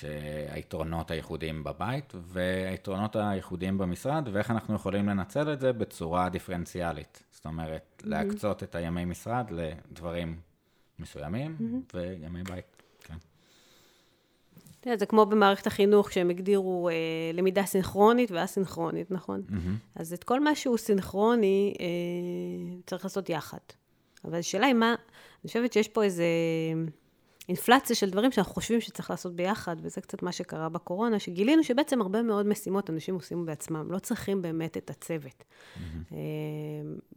היתרונות הייחודיים בבית והיתרונות הייחודיים במשרד, ואיך אנחנו יכולים לנצל את זה בצורה דיפרנציאלית. זאת אומרת, mm-hmm. להקצות את הימי משרד לדברים מסוימים, mm-hmm. וימי בית, כן. זה כמו במערכת החינוך, שהם הגדירו אה, למידה סינכרונית ואסינכרונית, נכון? Mm-hmm. אז את כל מה שהוא סינכרוני, אה, צריך לעשות יחד. אבל השאלה היא מה, אני חושבת שיש פה איזה אינפלציה של דברים שאנחנו חושבים שצריך לעשות ביחד, וזה קצת מה שקרה בקורונה, שגילינו שבעצם הרבה מאוד משימות אנשים עושים בעצמם, לא צריכים באמת את הצוות. Mm-hmm.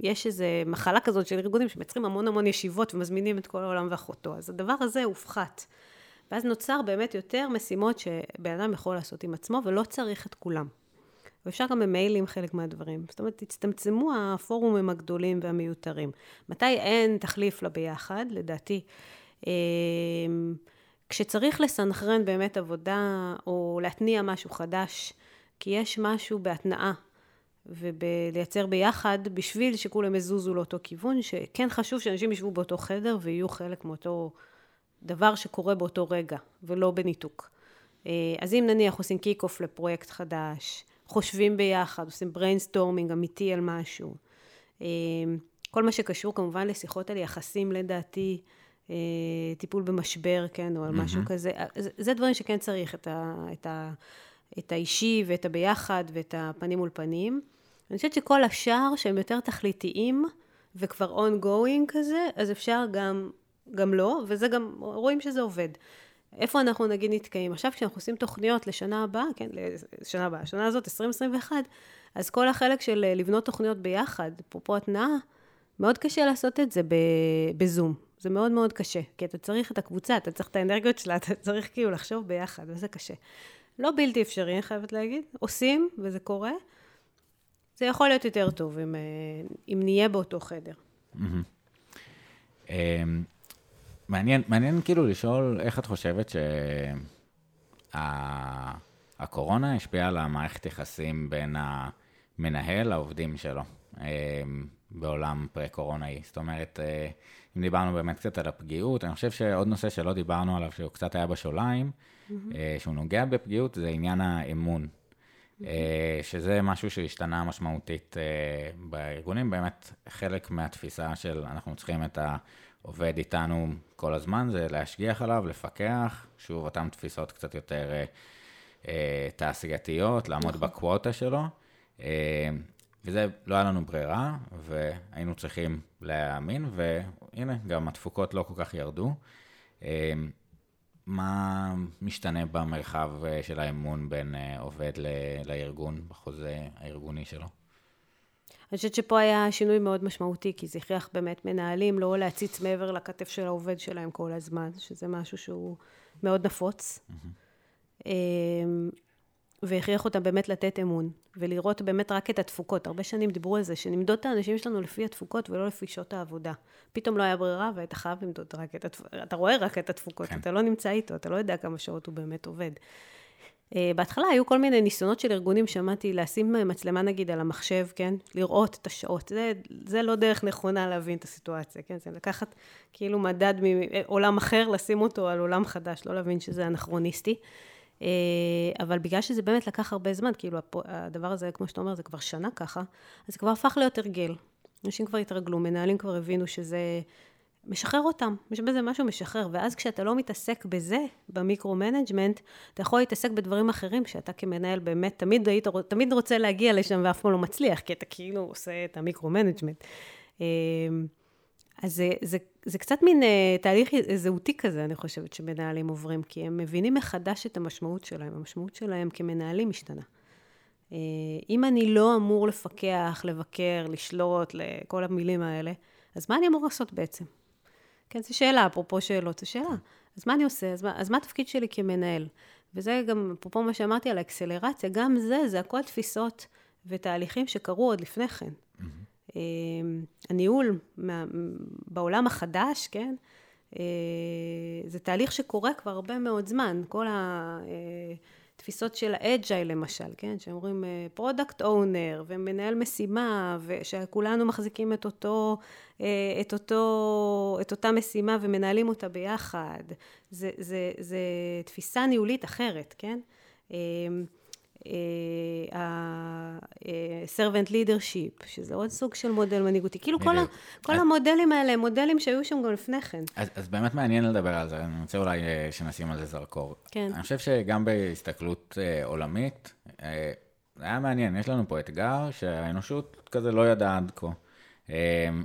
יש איזו מחלה כזאת של ארגונים שמייצרים המון המון ישיבות ומזמינים את כל העולם ואחותו, אז הדבר הזה הופחת. ואז נוצר באמת יותר משימות שבן אדם יכול לעשות עם עצמו, ולא צריך את כולם. ואפשר גם במיילים חלק מהדברים. זאת אומרת, תצטמצמו הפורומים הגדולים והמיותרים. מתי אין תחליף לביחד, לדעתי? אמ, כשצריך לסנכרן באמת עבודה, או להתניע משהו חדש, כי יש משהו בהתנעה ובלייצר ביחד, בשביל שכולם יזוזו לאותו כיוון, שכן חשוב שאנשים ישבו באותו חדר ויהיו חלק מאותו דבר שקורה באותו רגע, ולא בניתוק. אה, אז אם נניח עושים kick-off לפרויקט חדש, חושבים ביחד, עושים brainstorming אמיתי על משהו. אה, כל מה שקשור כמובן לשיחות על יחסים לדעתי, אה, טיפול במשבר, כן, או על משהו mm-hmm. כזה, זה, זה דברים שכן צריך, את, ה, את, ה, את האישי ואת הביחד ואת הפנים מול פנים. אני חושבת שכל השאר שהם יותר תכליתיים וכבר ongoing כזה, אז אפשר גם, גם לא, וזה גם, רואים שזה עובד. איפה אנחנו נגיד נתקעים? עכשיו כשאנחנו עושים תוכניות לשנה הבאה, כן, לשנה הבאה, השנה הזאת, 2021, אז כל החלק של אה, לבנות תוכניות ביחד, אפרופו התנעה, מאוד קשה לעשות את זה בזום. זה מאוד מאוד קשה, כי אתה צריך את הקבוצה, אתה צריך את האנרגיות שלה, אתה צריך כאילו לחשוב ביחד, וזה קשה. לא בלתי אפשרי, אני חייבת להגיד. עושים, וזה קורה. זה יכול להיות יותר טוב אם, אה, אם נהיה באותו חדר. Mm-hmm. מעניין, מעניין כאילו לשאול איך את חושבת שהקורונה שה... השפיעה על המערכת יחסים בין המנהל לעובדים שלו אמ, בעולם פרה-קורונאי. זאת אומרת, אה, אם דיברנו באמת קצת על הפגיעות, אני חושב שעוד נושא שלא דיברנו עליו, שהוא קצת היה בשוליים, mm-hmm. שהוא נוגע בפגיעות, זה עניין האמון. Mm-hmm. שזה משהו שהשתנה משמעותית בארגונים, באמת חלק מהתפיסה של אנחנו צריכים את. עובד איתנו כל הזמן, זה להשגיח עליו, לפקח, שוב, אותן תפיסות קצת יותר אה, אה, תעשייתיות, לעמוד נכון. בקווטה שלו. אה, וזה, לא היה לנו ברירה, והיינו צריכים להאמין, והנה, גם התפוקות לא כל כך ירדו. אה, מה משתנה במרחב אה, של האמון בין אה, עובד לארגון, בחוזה הארגוני שלו? אני חושבת שפה היה שינוי מאוד משמעותי, כי זה הכריח באמת מנהלים לא להציץ מעבר לכתף של העובד שלהם כל הזמן, שזה משהו שהוא מאוד נפוץ. Mm-hmm. והכריח אותם באמת לתת אמון, ולראות באמת רק את התפוקות. הרבה שנים דיברו על זה, שנמדוד את האנשים שלנו לפי התפוקות ולא לפי שעות העבודה. פתאום לא היה ברירה והיית חייב למדוד רק את התפוקות. אתה רואה רק את התפוקות, כן. אתה לא נמצא איתו, אתה לא יודע כמה שעות הוא באמת עובד. Uh, בהתחלה היו כל מיני ניסיונות של ארגונים, שמעתי, לשים מצלמה נגיד על המחשב, כן? לראות את השעות. זה, זה לא דרך נכונה להבין את הסיטואציה, כן? זה לקחת כאילו מדד מעולם אחר, לשים אותו על עולם חדש, לא להבין שזה אנכרוניסטי. אה, אבל בגלל שזה באמת לקח הרבה זמן, כאילו הדבר הזה, כמו שאתה אומר, זה כבר שנה ככה, אז זה כבר הפך להיות הרגל. אנשים כבר התרגלו, מנהלים כבר הבינו שזה משחרר אותם, יש בזה משהו משחרר, ואז כשאתה לא מתעסק בזה, ב micro-management, אתה יכול להתעסק בדברים אחרים, שאתה כמנהל באמת תמיד היית, תמיד רוצה להגיע לשם ואף פעם לא מצליח, כי אתה כאילו עושה את ה micro-management. אה, אז זה, זה, זה קצת מין uh, תהליך זהותי כזה, אני חושבת, שמנהלים עוברים, כי הם מבינים מחדש את המשמעות שלהם. המשמעות שלהם כמנהלים משתנה. Uh, אם אני לא אמור לפקח, לבקר, לשלוט, לכל המילים האלה, אז מה אני אמור לעשות בעצם? כן, זו שאלה, אפרופו שאלות, זו שאלה. אז מה אני עושה? אז מה, אז מה התפקיד שלי כמנהל? וזה גם, אפרופו מה שאמרתי על האקסלרציה, גם זה, זה הכל תפיסות ותהליכים שקרו עוד לפני כן. Mm-hmm. הניהול בעולם החדש, כן? אה, זה תהליך שקורה כבר הרבה מאוד זמן. כל התפיסות של ה agile למשל, כן? שאומרים product אה, owner ומנהל משימה, ושכולנו מחזיקים את אותו, אה, את אותו, את אותה משימה ומנהלים אותה ביחד. זה, זה, זה תפיסה ניהולית אחרת, כן? ה-servant leadership, שזה עוד סוג של מודל מנהיגותי. כאילו כל, ה, כל המודלים האלה הם מודלים שהיו שם גם לפני כן. אז, אז באמת מעניין לדבר על זה, אני רוצה אולי אה, שנשים על זה זרקור. כן. אני חושב שגם בהסתכלות אה, עולמית, אה, זה היה מעניין, יש לנו פה אתגר שהאנושות כזה לא ידעה עד כה.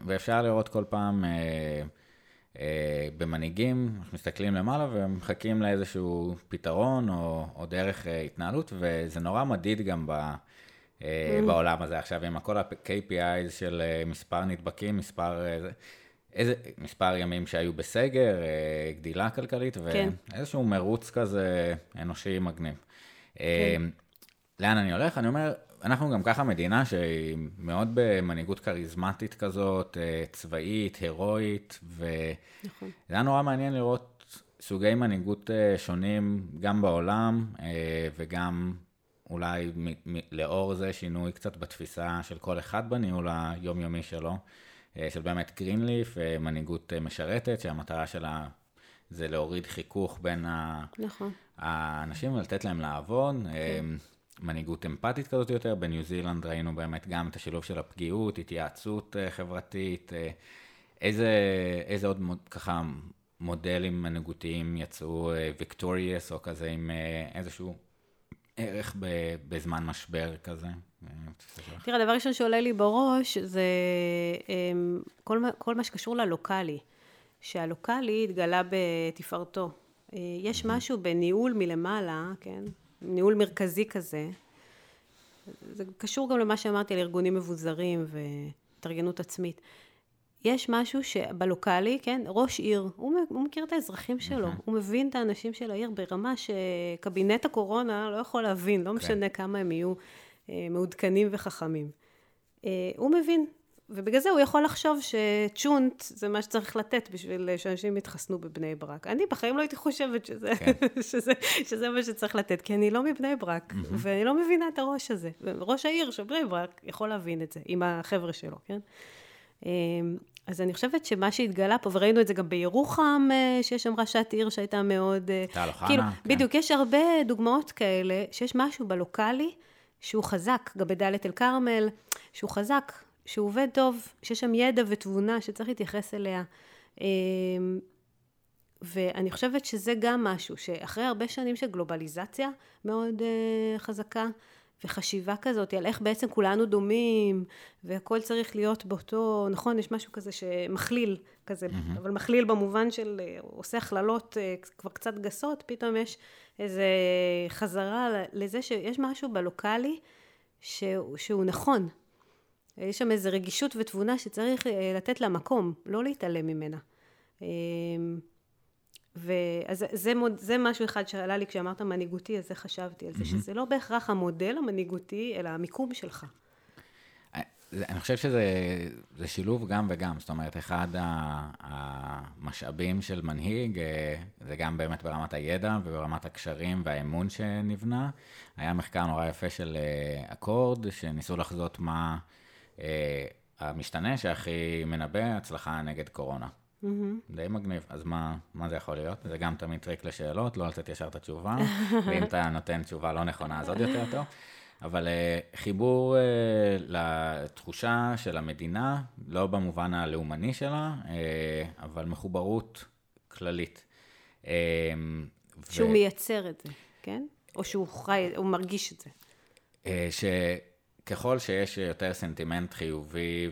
ואפשר לראות כל פעם אה, במנהיגים, מסתכלים למעלה ומחכים לאיזשהו פתרון או, או דרך אה, התנהלות, וזה נורא מדיד גם ב, אה, mm. בעולם הזה עכשיו, עם כל ה-KPIs של מספר נדבקים, מספר... איזה, מספר ימים שהיו בסגר, גדילה כלכלית, כן. ואיזשהו מרוץ כזה אנושי מגניב. כן. לאן אני הולך? אני אומר, אנחנו גם ככה מדינה שהיא מאוד במנהיגות כריזמטית כזאת, אה, צבאית, הירואית, וזה נכון. היה נורא מעניין לראות סוגי מנהיגות אה, שונים גם בעולם, אה, וגם אולי לאור זה שינוי קצת בתפיסה של כל אחד בניהול היומיומי שלו, של באמת גרינליף, מנהיגות משרתת, שהמטרה שלה זה להוריד חיכוך בין נכון. האנשים ולתת להם לעבוד. כן. מנהיגות אמפתית כזאת יותר, בניו זילנד ראינו באמת גם את השילוב של הפגיעות, התייעצות אה, חברתית, אה, איזה, איזה עוד מוד, ככה מודלים מנהיגותיים יצאו ויקטוריאס, אה, או כזה עם איזשהו ערך בזמן משבר כזה? תראה, הדבר ראשון שעולה לי בראש זה כל, כל מה שקשור ללוקאלי, שהלוקאלי התגלה בתפארתו. יש משהו בניהול מלמעלה, כן? ניהול מרכזי כזה. זה קשור גם למה שאמרתי על ארגונים מבוזרים והתארגנות עצמית. יש משהו שבלוקאלי, כן, ראש עיר, הוא, הוא מכיר את האזרחים שלו, mm-hmm. הוא מבין את האנשים של העיר ברמה שקבינט הקורונה לא יכול להבין, לא כן. משנה כמה הם יהיו אה, מעודכנים וחכמים. אה, הוא מבין ובגלל זה הוא יכול לחשוב שצ'ונט זה מה שצריך לתת בשביל שאנשים יתחסנו בבני ברק. אני בחיים לא הייתי חושבת שזה, כן. שזה, שזה מה שצריך לתת, כי אני לא מבני ברק, mm-hmm. ואני לא מבינה את הראש הזה. ראש העיר של בני ברק יכול להבין את זה, עם החבר'ה שלו, כן? אמ, אז אני חושבת שמה שהתגלה פה, וראינו את זה גם בירוחם, אה, שיש שם ראשת עיר שהייתה מאוד... אה, טל אוחנה, כאילו, כן. בדיוק, יש הרבה דוגמאות כאלה, שיש משהו בלוקאלי שהוא חזק, גם בדאלית אל כרמל, שהוא חזק, שהוא עובד טוב, שיש שם ידע ותבונה שצריך להתייחס אליה. אמ, ואני חושבת שזה גם משהו, שאחרי הרבה שנים של גלובליזציה מאוד uh, חזקה, וחשיבה כזאת על איך בעצם כולנו דומים, והכל צריך להיות באותו, נכון, יש משהו כזה שמכליל כזה, mm-hmm. אבל מכליל במובן של uh, עושה הכללות uh, כבר קצת גסות, פתאום יש איזה חזרה לזה שיש משהו בלוקאלי שהוא, שהוא נכון, יש שם איזו רגישות ותבונה שצריך אה, לתת לה מקום, לא להתעלם ממנה. אה, ואז זה, מוד, זה משהו אחד שעלה לי כשאמרת מנהיגותי, אז זה חשבתי על זה, mm-hmm. שזה לא בהכרח המודל המנהיגותי, אלא המיקום שלך. אני חושב שזה שילוב גם וגם, זאת אומרת, אחד המשאבים של מנהיג, אה, זה גם באמת ברמת הידע וברמת הקשרים והאמון שנבנה. היה מחקר נורא יפה של אה, אקורד, שניסו לחזות מה אה, המשתנה שהכי מנבא הצלחה נגד קורונה. Mm-hmm. די מגניב. אז מה, מה זה יכול להיות? זה גם תמיד טריק לשאלות, לא לתת ישר את התשובה, ואם אתה נותן תשובה לא נכונה, אז עוד יותר טוב. אבל uh, חיבור uh, לתחושה של המדינה, לא במובן הלאומני שלה, uh, אבל מחוברות כללית. Uh, שהוא ו... מייצר את זה, כן? או שהוא חי, הוא מרגיש את זה. Uh, שככל שיש יותר סנטימנט חיובי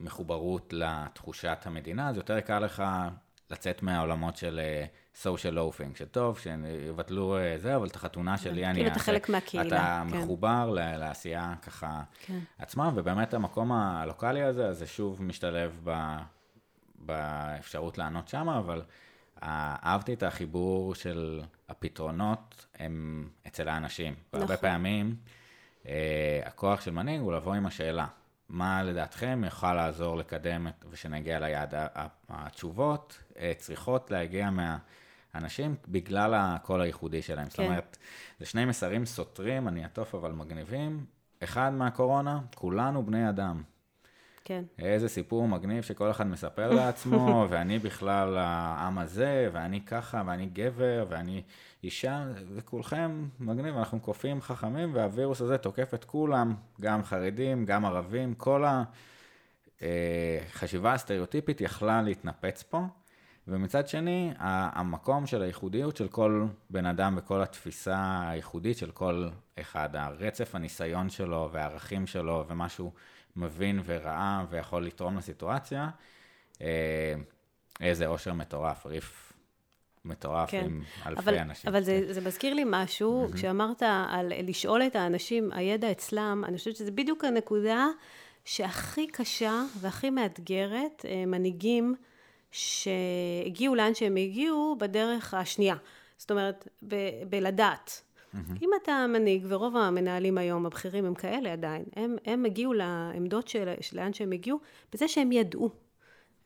ומחוברות לתחושת המדינה, אז יותר קל לך לצאת מהעולמות של סושיאל לופינג, שטוב, שיבטלו אה, זה, אבל את החתונה שלי אני... כאילו אתה חלק מהקהילה. אתה כן. מחובר לעשייה ככה כן. עצמה, ובאמת המקום הלוקאלי הזה, אז זה שוב משתלב ב, באפשרות לענות שמה, אבל אהבתי את החיבור של הפתרונות הם אצל האנשים. נכון. והרבה פעמים אה, הכוח של מנהיג הוא לבוא עם השאלה. מה לדעתכם יוכל לעזור לקדם ושנגיע ליעד? התשובות אה, צריכות להגיע מהאנשים בגלל הקול הייחודי שלהם. כן. זאת אומרת, זה שני מסרים סותרים, אני אטוף אבל מגניבים. אחד מהקורונה, כולנו בני אדם. כן. איזה סיפור מגניב שכל אחד מספר לעצמו, ואני בכלל העם הזה, ואני ככה, ואני גבר, ואני אישה, וכולכם מגניב, אנחנו קופים חכמים, והווירוס הזה תוקף את כולם, גם חרדים, גם ערבים, כל החשיבה אה, הסטריאוטיפית יכלה להתנפץ פה. ומצד שני, המקום של הייחודיות של כל בן אדם וכל התפיסה הייחודית של כל אחד, הרצף הניסיון שלו והערכים שלו ומה שהוא מבין וראה ויכול לתרום לסיטואציה, אה, איזה אושר מטורף, ריף מטורף כן. עם אלפי אבל, אנשים. אבל זה, זה מזכיר לי משהו, mm-hmm. כשאמרת על לשאול את האנשים, הידע אצלם, אני חושבת שזה בדיוק הנקודה שהכי קשה והכי מאתגרת, אה, מנהיגים שהגיעו לאן שהם הגיעו בדרך השנייה. זאת אומרת, ב- בלדעת. Mm-hmm. אם אתה מנהיג, ורוב המנהלים היום, הבכירים, הם כאלה עדיין, הם, הם הגיעו לעמדות של לאן שהם הגיעו, בזה שהם ידעו.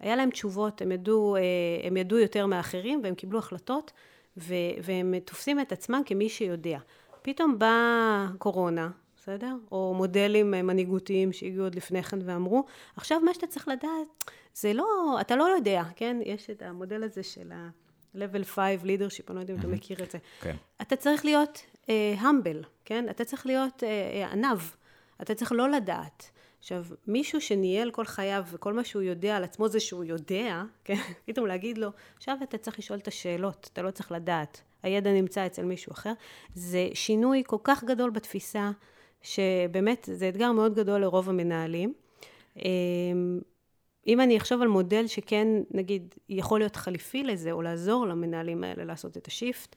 היה להם תשובות, הם ידעו, אה, הם ידעו יותר מאחרים, והם קיבלו החלטות, ו, והם תופסים את עצמם כמי שיודע. פתאום באה קורונה, בסדר? או מודלים מנהיגותיים שהגיעו עוד לפני כן ואמרו, עכשיו מה שאתה צריך לדעת, זה לא, אתה לא יודע, כן? יש את המודל הזה של ה-level 5 leadership, אני לא יודעת אם אתה מכיר את זה. כן. אתה צריך להיות uh, humble, כן? אתה צריך להיות uh, ענב, אתה צריך לא לדעת. עכשיו, מישהו שניהל כל חייו וכל מה שהוא יודע על עצמו זה שהוא יודע, כן? פתאום להגיד לו, עכשיו אתה צריך לשאול את השאלות, אתה לא צריך לדעת. הידע נמצא אצל מישהו אחר. זה שינוי כל כך גדול בתפיסה, שבאמת זה אתגר מאוד גדול לרוב המנהלים. אמ, אם אני אחשוב על מודל שכן, נגיד, יכול להיות חליפי לזה, או לעזור למנהלים האלה לעשות את השיפט,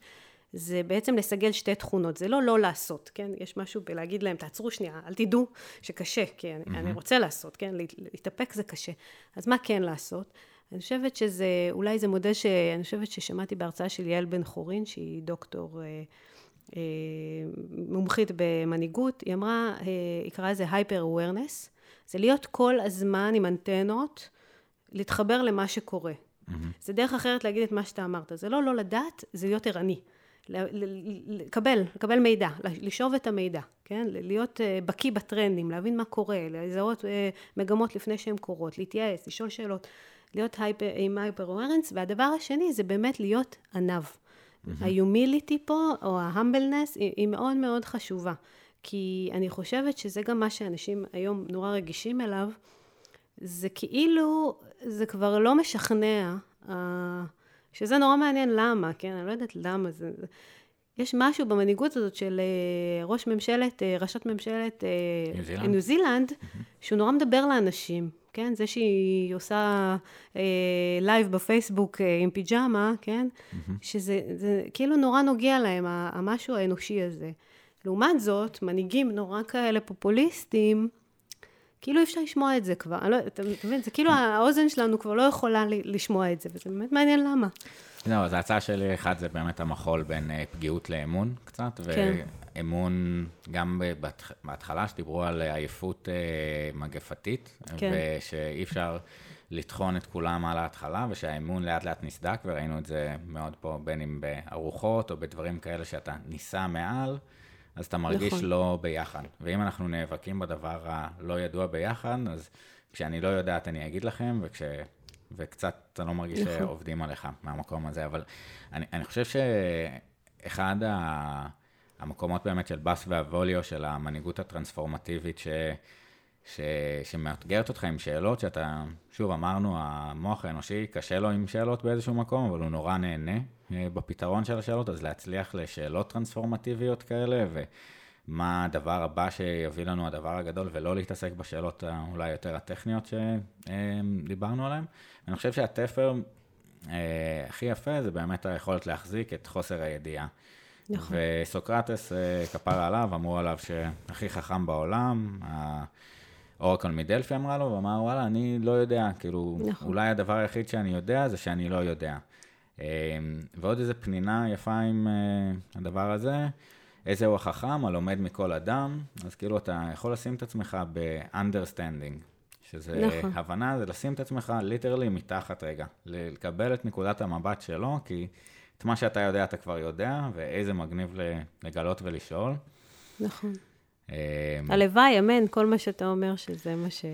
זה בעצם לסגל שתי תכונות, זה לא לא לעשות, כן? יש משהו בלהגיד להם, תעצרו שנייה, אל תדעו שקשה, כי אני, mm-hmm. אני רוצה לעשות, כן? להתאפק זה קשה. אז מה כן לעשות? אני חושבת שזה, אולי זה מודל שאני חושבת ששמעתי בהרצאה של יעל בן חורין, שהיא דוקטור אה, אה, מומחית במנהיגות, היא אמרה, אה, היא קראה לזה הייפר אווירנס, זה להיות כל הזמן עם אנטנות, להתחבר למה שקורה. Mm-hmm. זה דרך אחרת להגיד את מה שאתה אמרת. זה לא לא לדעת, זה להיות ערני. לקבל, לקבל מידע, לשאוב את המידע, כן? להיות אה, בקיא בטרנדים, להבין מה קורה, לזהות מגמות לפני שהן קורות, להתייעץ, לשאול שאלות, להיות הייפר, עם הייפר אורנס, והדבר השני זה באמת להיות עניו. ההומיליטי פה, או ההמבלנס, היא, היא מאוד מאוד חשובה. כי אני חושבת שזה גם מה שאנשים היום נורא רגישים אליו, זה כאילו, זה כבר לא משכנע, שזה נורא מעניין למה, כן? אני לא יודעת למה זה... יש משהו במנהיגות הזאת של אה, ראש ממשלת, אה, ראשת ממשלת אה, ניו זילנד, שהוא נורא מדבר לאנשים, כן? זה שהיא עושה לייב בפייסבוק עם פיג'מה, כן? שזה זה, כאילו נורא נוגע להם, המשהו האנושי הזה. לעומת זאת, מנהיגים נורא כאלה פופוליסטים, כאילו אי אפשר לשמוע את זה כבר. אני לא, אתה מבין? זה כאילו האוזן שלנו כבר לא יכולה לשמוע את זה, וזה באמת מעניין למה. לא, אז ההצעה שלי, אחד, זה באמת המחול בין אה, פגיעות לאמון קצת, כן. ואמון, גם בהתח- בהתחלה, שדיברו על עייפות אה, מגפתית, כן. ושאי אפשר לטחון את כולם על ההתחלה, ושהאמון לאט לאט נסדק, וראינו את זה מאוד פה, בין אם בארוחות או בדברים כאלה שאתה ניסה מעל, אז אתה מרגיש נכון. לא ביחד. ואם אנחנו נאבקים בדבר הלא ידוע ביחד, אז כשאני לא יודעת אני אגיד לכם, וכש... וקצת אתה לא מרגיש נכון. שעובדים עליך מהמקום הזה, אבל אני, אני חושב שאחד ה- המקומות באמת של בס והווליו, של המנהיגות הטרנספורמטיבית, ש, ש, שמאתגרת אותך עם שאלות שאתה, שוב אמרנו, המוח האנושי קשה לו עם שאלות באיזשהו מקום, אבל הוא נורא נהנה אה, בפתרון של השאלות, אז להצליח לשאלות טרנספורמטיביות כאלה, ומה הדבר הבא שיביא לנו הדבר הגדול, ולא להתעסק בשאלות אולי יותר הטכניות שדיברנו עליהן. אני חושב שהתפר אה, הכי יפה זה באמת היכולת להחזיק את חוסר הידיעה. נכון. וסוקרטס, אה, כפרה עליו, אמרו עליו שהכי חכם בעולם, אורקל מדלפי אמרה לו, ואמר, וואלה, אני לא יודע, כאילו, נכון. אולי הדבר היחיד שאני יודע זה שאני לא יודע. אה, ועוד איזה פנינה יפה עם אה, הדבר הזה, איזה הוא החכם, הלומד מכל אדם, אז כאילו אתה יכול לשים את עצמך ב-understanding, שזה נכון. הבנה, זה לשים את עצמך ליטרלי מתחת רגע, לקבל את נקודת המבט שלו, כי את מה שאתה יודע אתה כבר יודע, ואיזה מגניב לגלות ולשאול. נכון. אה, הלוואי, אמן, כל מה שאתה אומר, שזה מה ש...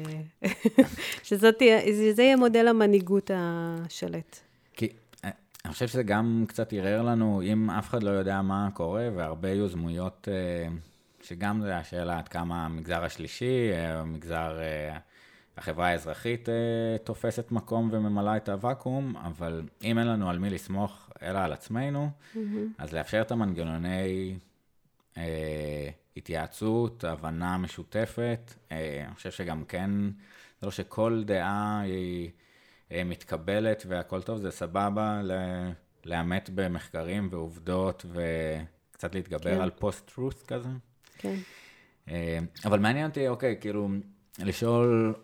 שזאת תהיה, זה יהיה מודל המנהיגות השלט. כי אה, אני חושב שזה גם קצת ערער לנו, אם אף אחד לא יודע מה קורה, והרבה יוזמויות, אה, שגם זה השאלה עד כמה המגזר השלישי, אה, המגזר, החברה האזרחית תופסת מקום וממלאה את הוואקום, אבל אם אין לנו על מי לסמוך, אלא על עצמנו, אז לאפשר את המנגנוני התייעצות, הבנה משותפת, אה, אני חושב שגם כן, זה לא שכל דעה היא אה, מתקבלת והכל טוב, זה סבבה ל- לאמת במחקרים ועובדות וקצת להתגבר כן. על post-truth כזה. כן. אה, אבל מעניין אותי, אוקיי, כאילו, לשאול,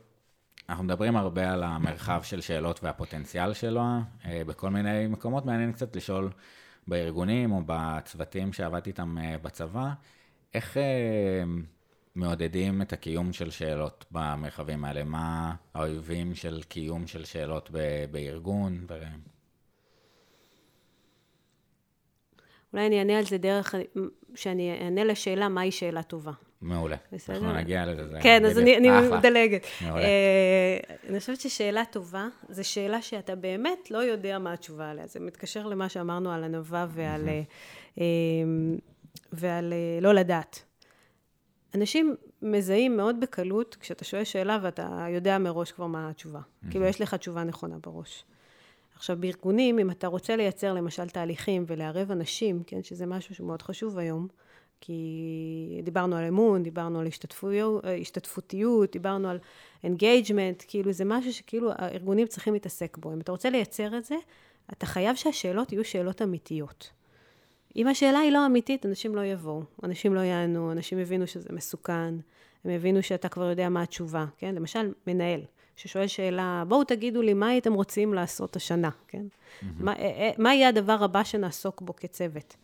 אנחנו מדברים הרבה על המרחב של שאלות והפוטנציאל שלו, בכל מיני מקומות, מעניין קצת לשאול בארגונים או בצוותים שעבדתי איתם בצבא, איך אה, מעודדים את הקיום של שאלות במרחבים האלה? מה האויבים של קיום של שאלות ב- בארגון? ו... אולי אני אענה על זה דרך, שאני אענה לשאלה מהי שאלה טובה. מעולה. בסדר. אנחנו נגיע לזה. זה כן, אז. אני, אני. מדלגת. מעולה. אה, אני חושבת ששאלה טובה, זו שאלה שאתה באמת לא יודע מה התשובה עליה. זה מתקשר למה שאמרנו על ענווה ועל, ועל אה, לא לדעת. אנשים מזהים מאוד בקלות כשאתה שואל שאלה ואתה יודע מראש כבר מה התשובה. כאילו, יש לך תשובה נכונה בראש. עכשיו, בארגונים, אם אתה רוצה לייצר למשל תהליכים ולערב אנשים, כן, שזה משהו שמאוד חשוב היום, כי דיברנו על אמון, דיברנו על השתתפויות, השתתפותיות, דיברנו על engagement, כאילו זה משהו שכאילו הארגונים צריכים להתעסק בו. אם אתה רוצה לייצר את זה, אתה חייב שהשאלות יהיו שאלות אמיתיות. אם השאלה היא לא אמיתית, אנשים לא יבואו, אנשים לא יענו, אנשים יבינו שזה מסוכן, הם יבינו שאתה כבר יודע מה התשובה, כן? למשל, מנהל ששואל שאלה, בואו תגידו לי מה הייתם רוצים לעשות השנה, כן? מה, אה, אה, מה יהיה הדבר הבא שנעסוק בו כצוות?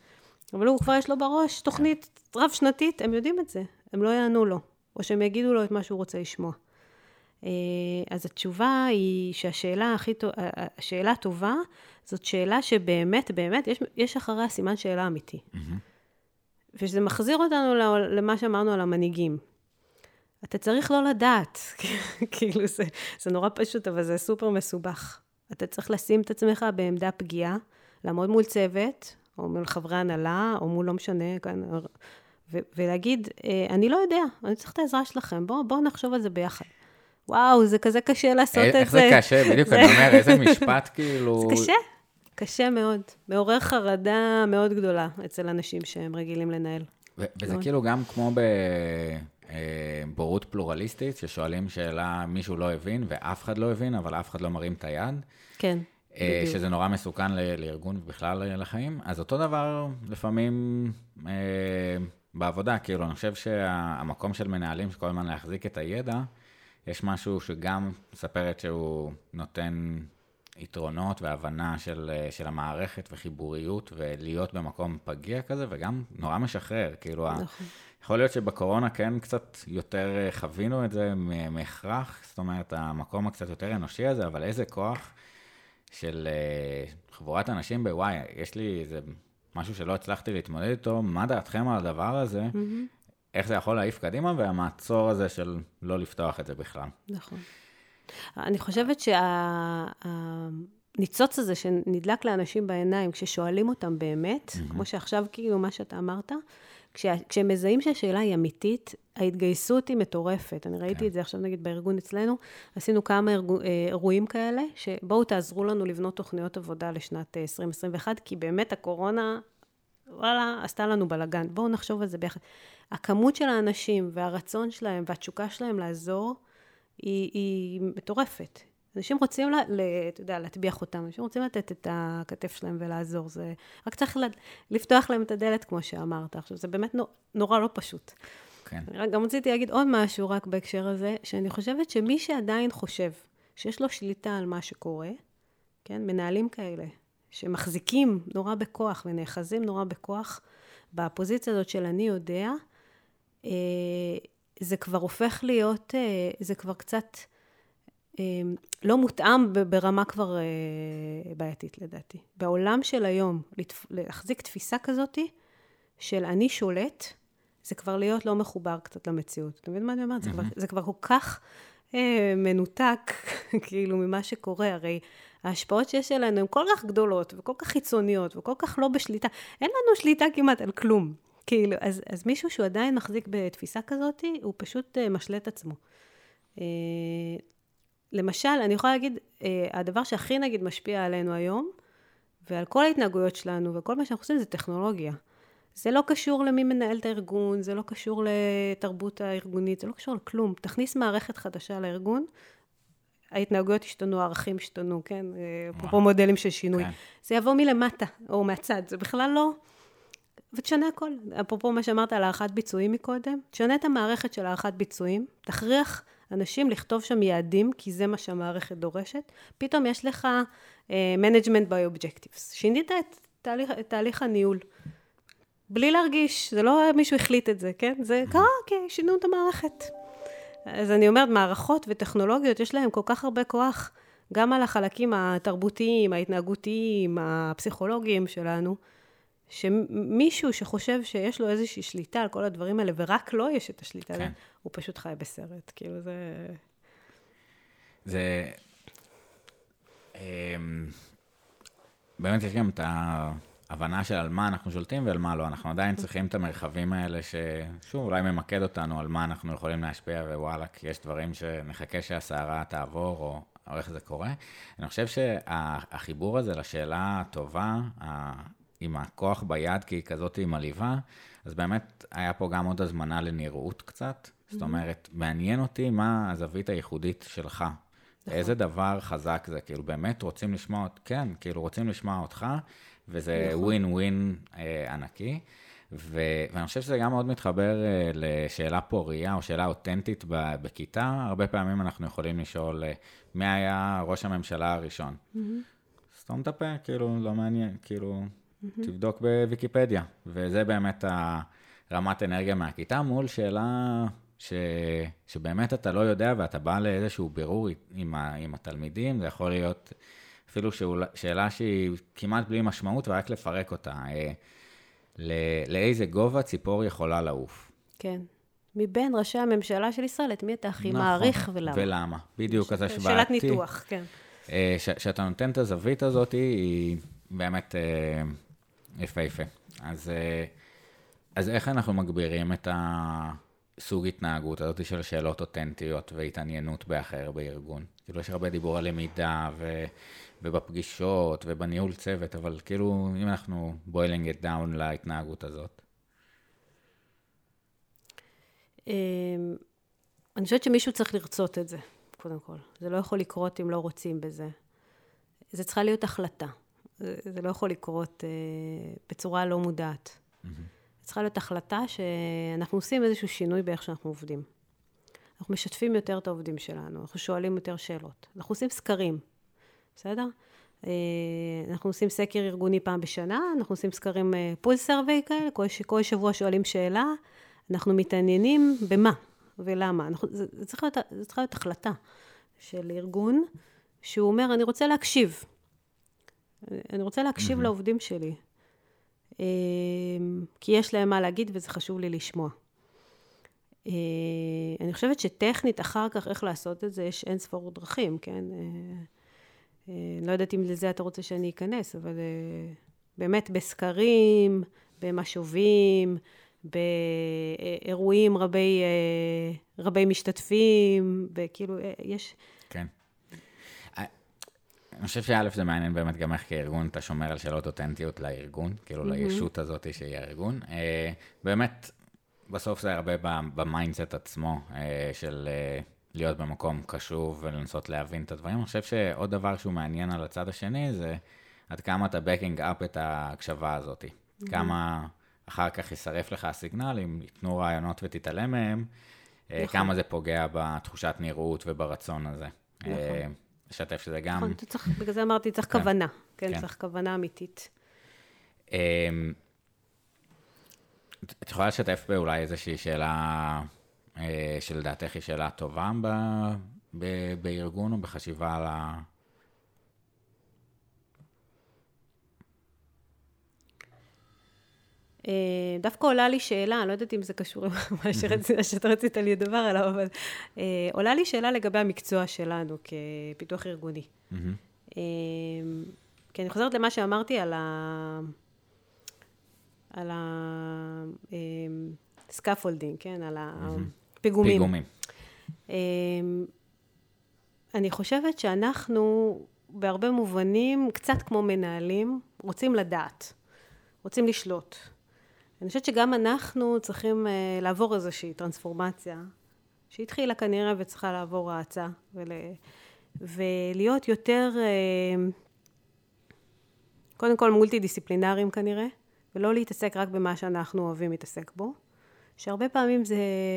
אבל הוא כבר יש לו בראש תוכנית רב-שנתית, הם יודעים את זה, הם לא יענו לו, או שהם יגידו לו את מה שהוא רוצה לשמוע. אה, אז התשובה היא שהשאלה הכי טובה, השאלה הטובה, זאת שאלה שבאמת, באמת, יש, יש אחריה סימן שאלה אמיתי. וזה מחזיר אותנו למה שאמרנו על המנהיגים. אתה צריך לא לדעת, כאילו זה, זה נורא פשוט, אבל זה סופר מסובך. אתה צריך לשים את עצמך בעמדה פגיעה, לעמוד מול צוות, או מול חברי הנהלה, או מול לא משנה, כאן, ו- ולהגיד, אה, אני לא יודע, אני צריך את העזרה שלכם, בואו בוא נחשוב על זה ביחד. וואו, זה כזה קשה לעשות את זה. איך זה קשה, בדיוק, אני אומר, איזה משפט כאילו... זה קשה, קשה מאוד. מעורר חרדה מאוד גדולה אצל אנשים שהם רגילים לנהל. וזה. כאילו גם כמו בבורות פלורליסטית, ששואלים שאלה, מישהו לא הבין, ואף אחד לא הבין, אבל אף אחד לא מרים את היד. כן, אה, בדיוק. שזה נורא מסוכן לארגון ובכלל אה, לחיים. אז אותו דבר לפעמים אה, בעבודה, כאילו, אני חושב שהמקום של מנהלים, שכל הזמן להחזיק את הידע, יש משהו שגם מספרת שהוא נותן יתרונות והבנה של, אה, של המערכת וחיבוריות ולהיות במקום פגיע כזה, וגם נורא משחרר, כאילו, נכון. יכול להיות שבקורונה כן קצת יותר אה, חווינו את זה מהכרח, זאת אומרת, המקום הקצת יותר אנושי הזה, אבל איזה כוח של אה, חבורת אנשים בוואי, יש לי איזה משהו שלא הצלחתי להתמודד איתו, מה דעתכם על הדבר הזה? Mm-hmm. איך זה יכול להעיף קדימה, והמעצור הזה של לא לפתוח את זה בכלל. נכון. אני חושבת שהניצוץ הזה שנדלק לאנשים בעיניים, כששואלים אותם באמת, mm-hmm. כמו שעכשיו כאילו מה שאתה אמרת, כשה, כשהם מזהים שהשאלה היא אמיתית, ההתגייסות היא מטורפת. אני ראיתי כן. את זה עכשיו נגיד בארגון אצלנו, עשינו כמה ארגו, אה, אירועים כאלה, שבואו תעזרו לנו לבנות תוכניות עבודה לשנת 2021, אה, כי באמת הקורונה, וואלה, עשתה לנו בלאגן. בואו נחשוב על זה ביחד. הכמות של האנשים והרצון שלהם והתשוקה שלהם לעזור, היא, היא מטורפת. אנשים רוצים, לה, אתה יודע, להטביע חותם, אנשים רוצים לתת את הכתף שלהם ולעזור, זה... רק צריך לפתוח להם את הדלת, כמו שאמרת. עכשיו, זה באמת נורא לא פשוט. כן. גם רציתי להגיד עוד משהו רק בהקשר הזה, שאני חושבת שמי שעדיין חושב שיש לו שליטה על מה שקורה, כן, מנהלים כאלה, שמחזיקים נורא בכוח ונאחזים נורא בכוח, בפוזיציה הזאת של אני יודע, אה, זה כבר הופך להיות, אה, זה כבר קצת אה, לא מותאם ברמה כבר בעייתית לדעתי. בעולם של היום, להחזיק תפיסה כזאת של אני שולט, זה כבר להיות לא מחובר קצת למציאות. אתה מבין מה אני אומרת? זה, זה כבר כל כך מנותק, כאילו, ממה שקורה. הרי ההשפעות שיש עלינו הן כל כך גדולות, וכל כך חיצוניות, וכל כך לא בשליטה. אין לנו שליטה כמעט על כלום. כאילו, אז, אז מישהו שהוא עדיין מחזיק בתפיסה כזאת, הוא פשוט uh, משלה את עצמו. Uh, למשל, אני יכולה להגיד, uh, הדבר שהכי נגיד משפיע עלינו היום, ועל כל ההתנהגויות שלנו, וכל מה שאנחנו עושים זה טכנולוגיה. זה לא קשור למי מנהל את הארגון, זה לא קשור לתרבות הארגונית, זה לא קשור לכלום. תכניס מערכת חדשה לארגון, ההתנהגויות השתנו, הערכים השתנו, כן? אפרופו מודלים של שינוי. כן. זה יבוא מלמטה, או מהצד, זה בכלל לא... ותשנה הכל. אפרופו מה שאמרת על הערכת ביצועים מקודם, תשנה את המערכת של הערכת ביצועים, תכריח אנשים לכתוב שם יעדים, כי זה מה שהמערכת דורשת. פתאום יש לך uh, management by objectives. שינית את תהליך, את תהליך הניהול. בלי להרגיש, זה לא מישהו החליט את זה, כן? זה קרה, אוקיי, שינו את המערכת. אז אני אומרת, מערכות וטכנולוגיות, יש להם כל כך הרבה כוח, גם על החלקים התרבותיים, ההתנהגותיים, הפסיכולוגיים שלנו. שמישהו שחושב שיש לו איזושהי שליטה על כל הדברים האלה, ורק לו יש את השליטה כן. הוא פשוט חי בסרט. כאילו זה... זה... אמ, באמת יש גם את ההבנה של על מה אנחנו שולטים ועל מה לא. אנחנו עדיין צריכים את המרחבים האלה, ששוב, אולי ממקד אותנו על מה אנחנו יכולים להשפיע, ווואלה, כי יש דברים שנחכה שהסערה תעבור, או, או איך זה קורה. אני חושב שהחיבור הזה לשאלה הטובה, עם הכוח ביד, כי היא כזאת מלהיבה, אז באמת היה פה גם עוד הזמנה לנראות קצת. זאת אומרת, מעניין אותי מה הזווית הייחודית שלך. נכון. איזה דבר חזק זה, כאילו באמת רוצים לשמוע, כן, כאילו רוצים לשמוע אותך, וזה ווין נכון. ווין אה, ענקי. ו- ואני חושב שזה גם מאוד מתחבר אה, לשאלה פורייה או שאלה אותנטית בכיתה. הרבה פעמים אנחנו יכולים לשאול, אה, מי היה ראש הממשלה הראשון? Mm-hmm. סתום את הפה, כאילו, לא מעניין, כאילו, mm-hmm. תבדוק בוויקיפדיה. וזה באמת הרמת אנרגיה מהכיתה מול שאלה ש... שבאמת אתה לא יודע ואתה בא לאיזשהו בירור עם, ה... עם התלמידים, זה יכול להיות אפילו שאול... שאלה שהיא כמעט בלי משמעות ורק לפרק אותה. אה, לא... לאיזה גובה ציפור יכולה לעוף? כן. מבין ראשי הממשלה של ישראל, את מי אתה הכי נכון, מעריך ולמה? ולמה, בדיוק, אז השוואתי. שאלת ניתוח, כן. אה, שאתה נותן את הזווית הזאת, היא באמת אה, יפהפה. אז, אה, אז איך אנחנו מגבירים את הסוג התנהגות הזאת של שאלות אותנטיות והתעניינות באחר בארגון? כאילו, יש הרבה דיבור על למידה ו, ובפגישות ובניהול צוות, אבל כאילו, אם אנחנו boiling it down להתנהגות הזאת. אמ, אני חושבת שמישהו צריך לרצות את זה, קודם כל. זה לא יכול לקרות אם לא רוצים בזה. זה צריכה להיות החלטה. זה, זה לא יכול לקרות אה, בצורה לא מודעת. Mm-hmm. צריכה להיות החלטה שאנחנו עושים איזשהו שינוי באיך שאנחנו עובדים. אנחנו משתפים יותר את העובדים שלנו, אנחנו שואלים יותר שאלות. אנחנו עושים סקרים, בסדר? אה, אנחנו עושים סקר ארגוני פעם בשנה, אנחנו עושים סקרים פול סרוויי כאלה, כל, כל שבוע שואלים שאלה, אנחנו מתעניינים במה ולמה. אנחנו, זה, זה, צריך להיות, זה צריך להיות החלטה של ארגון, שהוא אומר, אני רוצה להקשיב. אני רוצה להקשיב mm-hmm. לעובדים שלי. אה, כי יש להם מה להגיד וזה חשוב לי לשמוע. אה, אני חושבת שטכנית, אחר כך, איך לעשות את זה, יש אין ספור דרכים, כן? אה, לא יודעת אם לזה אתה רוצה שאני אכנס, אבל באמת בסקרים, במשובים, באירועים רבי, רבי משתתפים, וכאילו, יש... כן. אני חושב שא' זה מעניין באמת גם איך כארגון אתה שומר על שאלות אותנטיות לארגון, כאילו mm-hmm. לישות הזאת שהיא הארגון. אה, באמת, בסוף זה הרבה ב mindset עצמו אה, של אה, להיות במקום קשוב ולנסות להבין את הדברים. אני חושב שעוד דבר שהוא מעניין על הצד השני זה עד כמה אתה backing up את ההקשבה הזאת. Mm-hmm. כמה אחר כך יישרף לך הסיגנל, אם ייתנו רעיונות ותתעלם מהם, נכון. כמה זה פוגע בתחושת נראות וברצון הזה. נכון. לשתף שזה גם... נכון, צריך, בגלל זה אמרתי, צריך כן. כוונה. כן, כן, צריך כוונה אמיתית. אמ, את יכולה לשתף באולי איזושהי שאלה אה, שלדעתך היא שאלה טובה ב, ב, בארגון או בחשיבה על ה... אה, דווקא עולה לי שאלה, אני לא יודעת אם זה קשור למה שאתה רצית לדבר עליו, אבל אה, עולה לי שאלה לגבי המקצוע שלנו כפיתוח ארגוני. אה, כי אני חוזרת למה שאמרתי על ה... על ה scaffolding, כן? על הפיגומים. פיגומים. אני חושבת שאנחנו, בהרבה מובנים, קצת כמו מנהלים, רוצים לדעת, רוצים לשלוט. אני חושבת שגם אנחנו צריכים uh, לעבור איזושהי טרנספורמציה, שהתחילה כנראה וצריכה לעבור האצה, ול... ולהיות יותר, uh, קודם כל מולטי דיסציפלינריים כנראה, ולא להתעסק רק במה שאנחנו אוהבים להתעסק בו. שהרבה פעמים זה,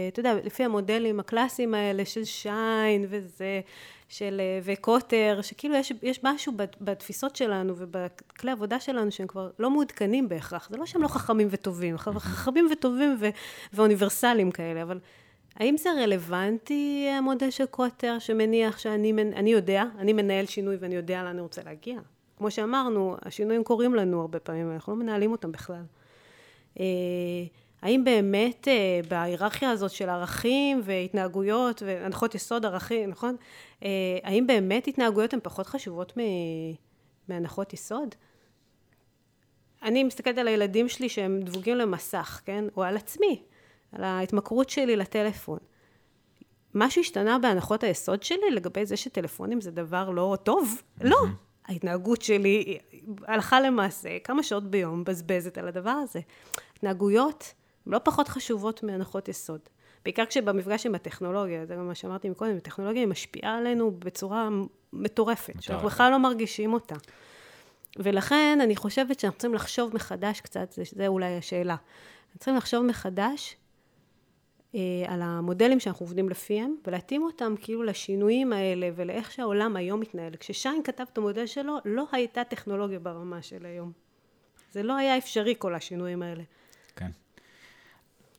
אתה יודע, לפי המודלים הקלאסיים האלה של שיין וזה, של, אה, וקוטר, שכאילו יש, יש משהו בתפיסות שלנו ובכלי עבודה שלנו שהם כבר לא מעודכנים בהכרח. זה לא שהם לא חכמים וטובים, חכמים וטובים ו, ואוניברסליים כאלה, אבל האם זה רלוונטי המודל של קוטר שמניח שאני אני יודע, אני מנהל שינוי ואני יודע לאן אני רוצה להגיע? כמו שאמרנו, השינויים קורים לנו הרבה פעמים, אנחנו לא מנהלים אותם בכלל. האם באמת אה, בהיררכיה הזאת של ערכים והתנהגויות והנחות יסוד ערכים, נכון? אה, האם באמת התנהגויות הן פחות חשובות מהנחות יסוד? אני מסתכלת על הילדים שלי שהם דבוגים למסך, כן? או על עצמי, על ההתמכרות שלי לטלפון. משהו השתנה בהנחות היסוד שלי לגבי זה שטלפונים זה דבר לא טוב? לא. ההתנהגות שלי הלכה למעשה כמה שעות ביום מבזבזת על הדבר הזה. התנהגויות לא פחות חשובות מהנחות יסוד. בעיקר כשבמפגש עם הטכנולוגיה, זה גם מה שאמרתי מקודם, הטכנולוגיה היא משפיעה עלינו בצורה מטורפת, שאנחנו בכלל לא מרגישים אותה. ולכן אני חושבת שאנחנו צריכים לחשוב מחדש קצת, זה, זה אולי השאלה. אנחנו צריכים לחשוב מחדש אה, על המודלים שאנחנו עובדים לפיהם, ולהתאים אותם כאילו לשינויים האלה ולאיך שהעולם היום מתנהל. כששיין כתב את המודל שלו, לא הייתה טכנולוגיה ברמה של היום. זה לא היה אפשרי כל השינויים האלה. כן.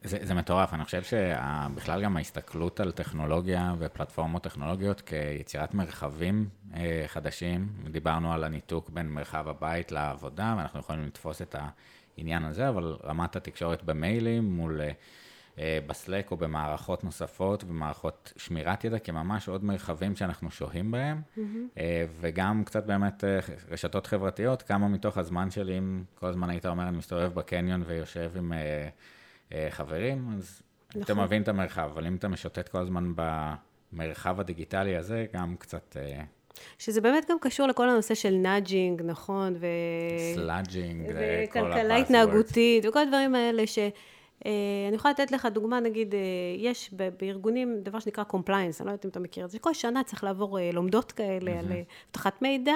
זה, זה מטורף, אני חושב שבכלל גם ההסתכלות על טכנולוגיה ופלטפורמות טכנולוגיות כיצירת מרחבים אה, חדשים, דיברנו על הניתוק בין מרחב הבית לעבודה, ואנחנו יכולים לתפוס את העניין הזה, אבל רמת התקשורת במיילים מול, אה, אה בסלק או במערכות נוספות ומערכות שמירת ידע, כממש עוד מרחבים שאנחנו שוהים בהם, mm-hmm. אה, וגם קצת באמת אה, רשתות חברתיות, כמה מתוך הזמן שלי, אם כל הזמן היית אומר, אני מסתובב בקניון ויושב עם... אה, אה, חברים, אז נכון. אתה מבין את המרחב, אבל אם אתה משוטט כל הזמן במרחב הדיגיטלי הזה, גם קצת... אה, שזה באמת גם קשור לכל הנושא של nudging, נכון? ו... sludging, וכלכלה התנהגותית, וכל הדברים האלה ש... אה, אני יכולה לתת לך דוגמה, נגיד, יש בארגונים דבר שנקרא compliance, אני לא יודעת אם אתה מכיר את זה, כל שנה צריך לעבור לומדות כאלה. על אבטחת מידע,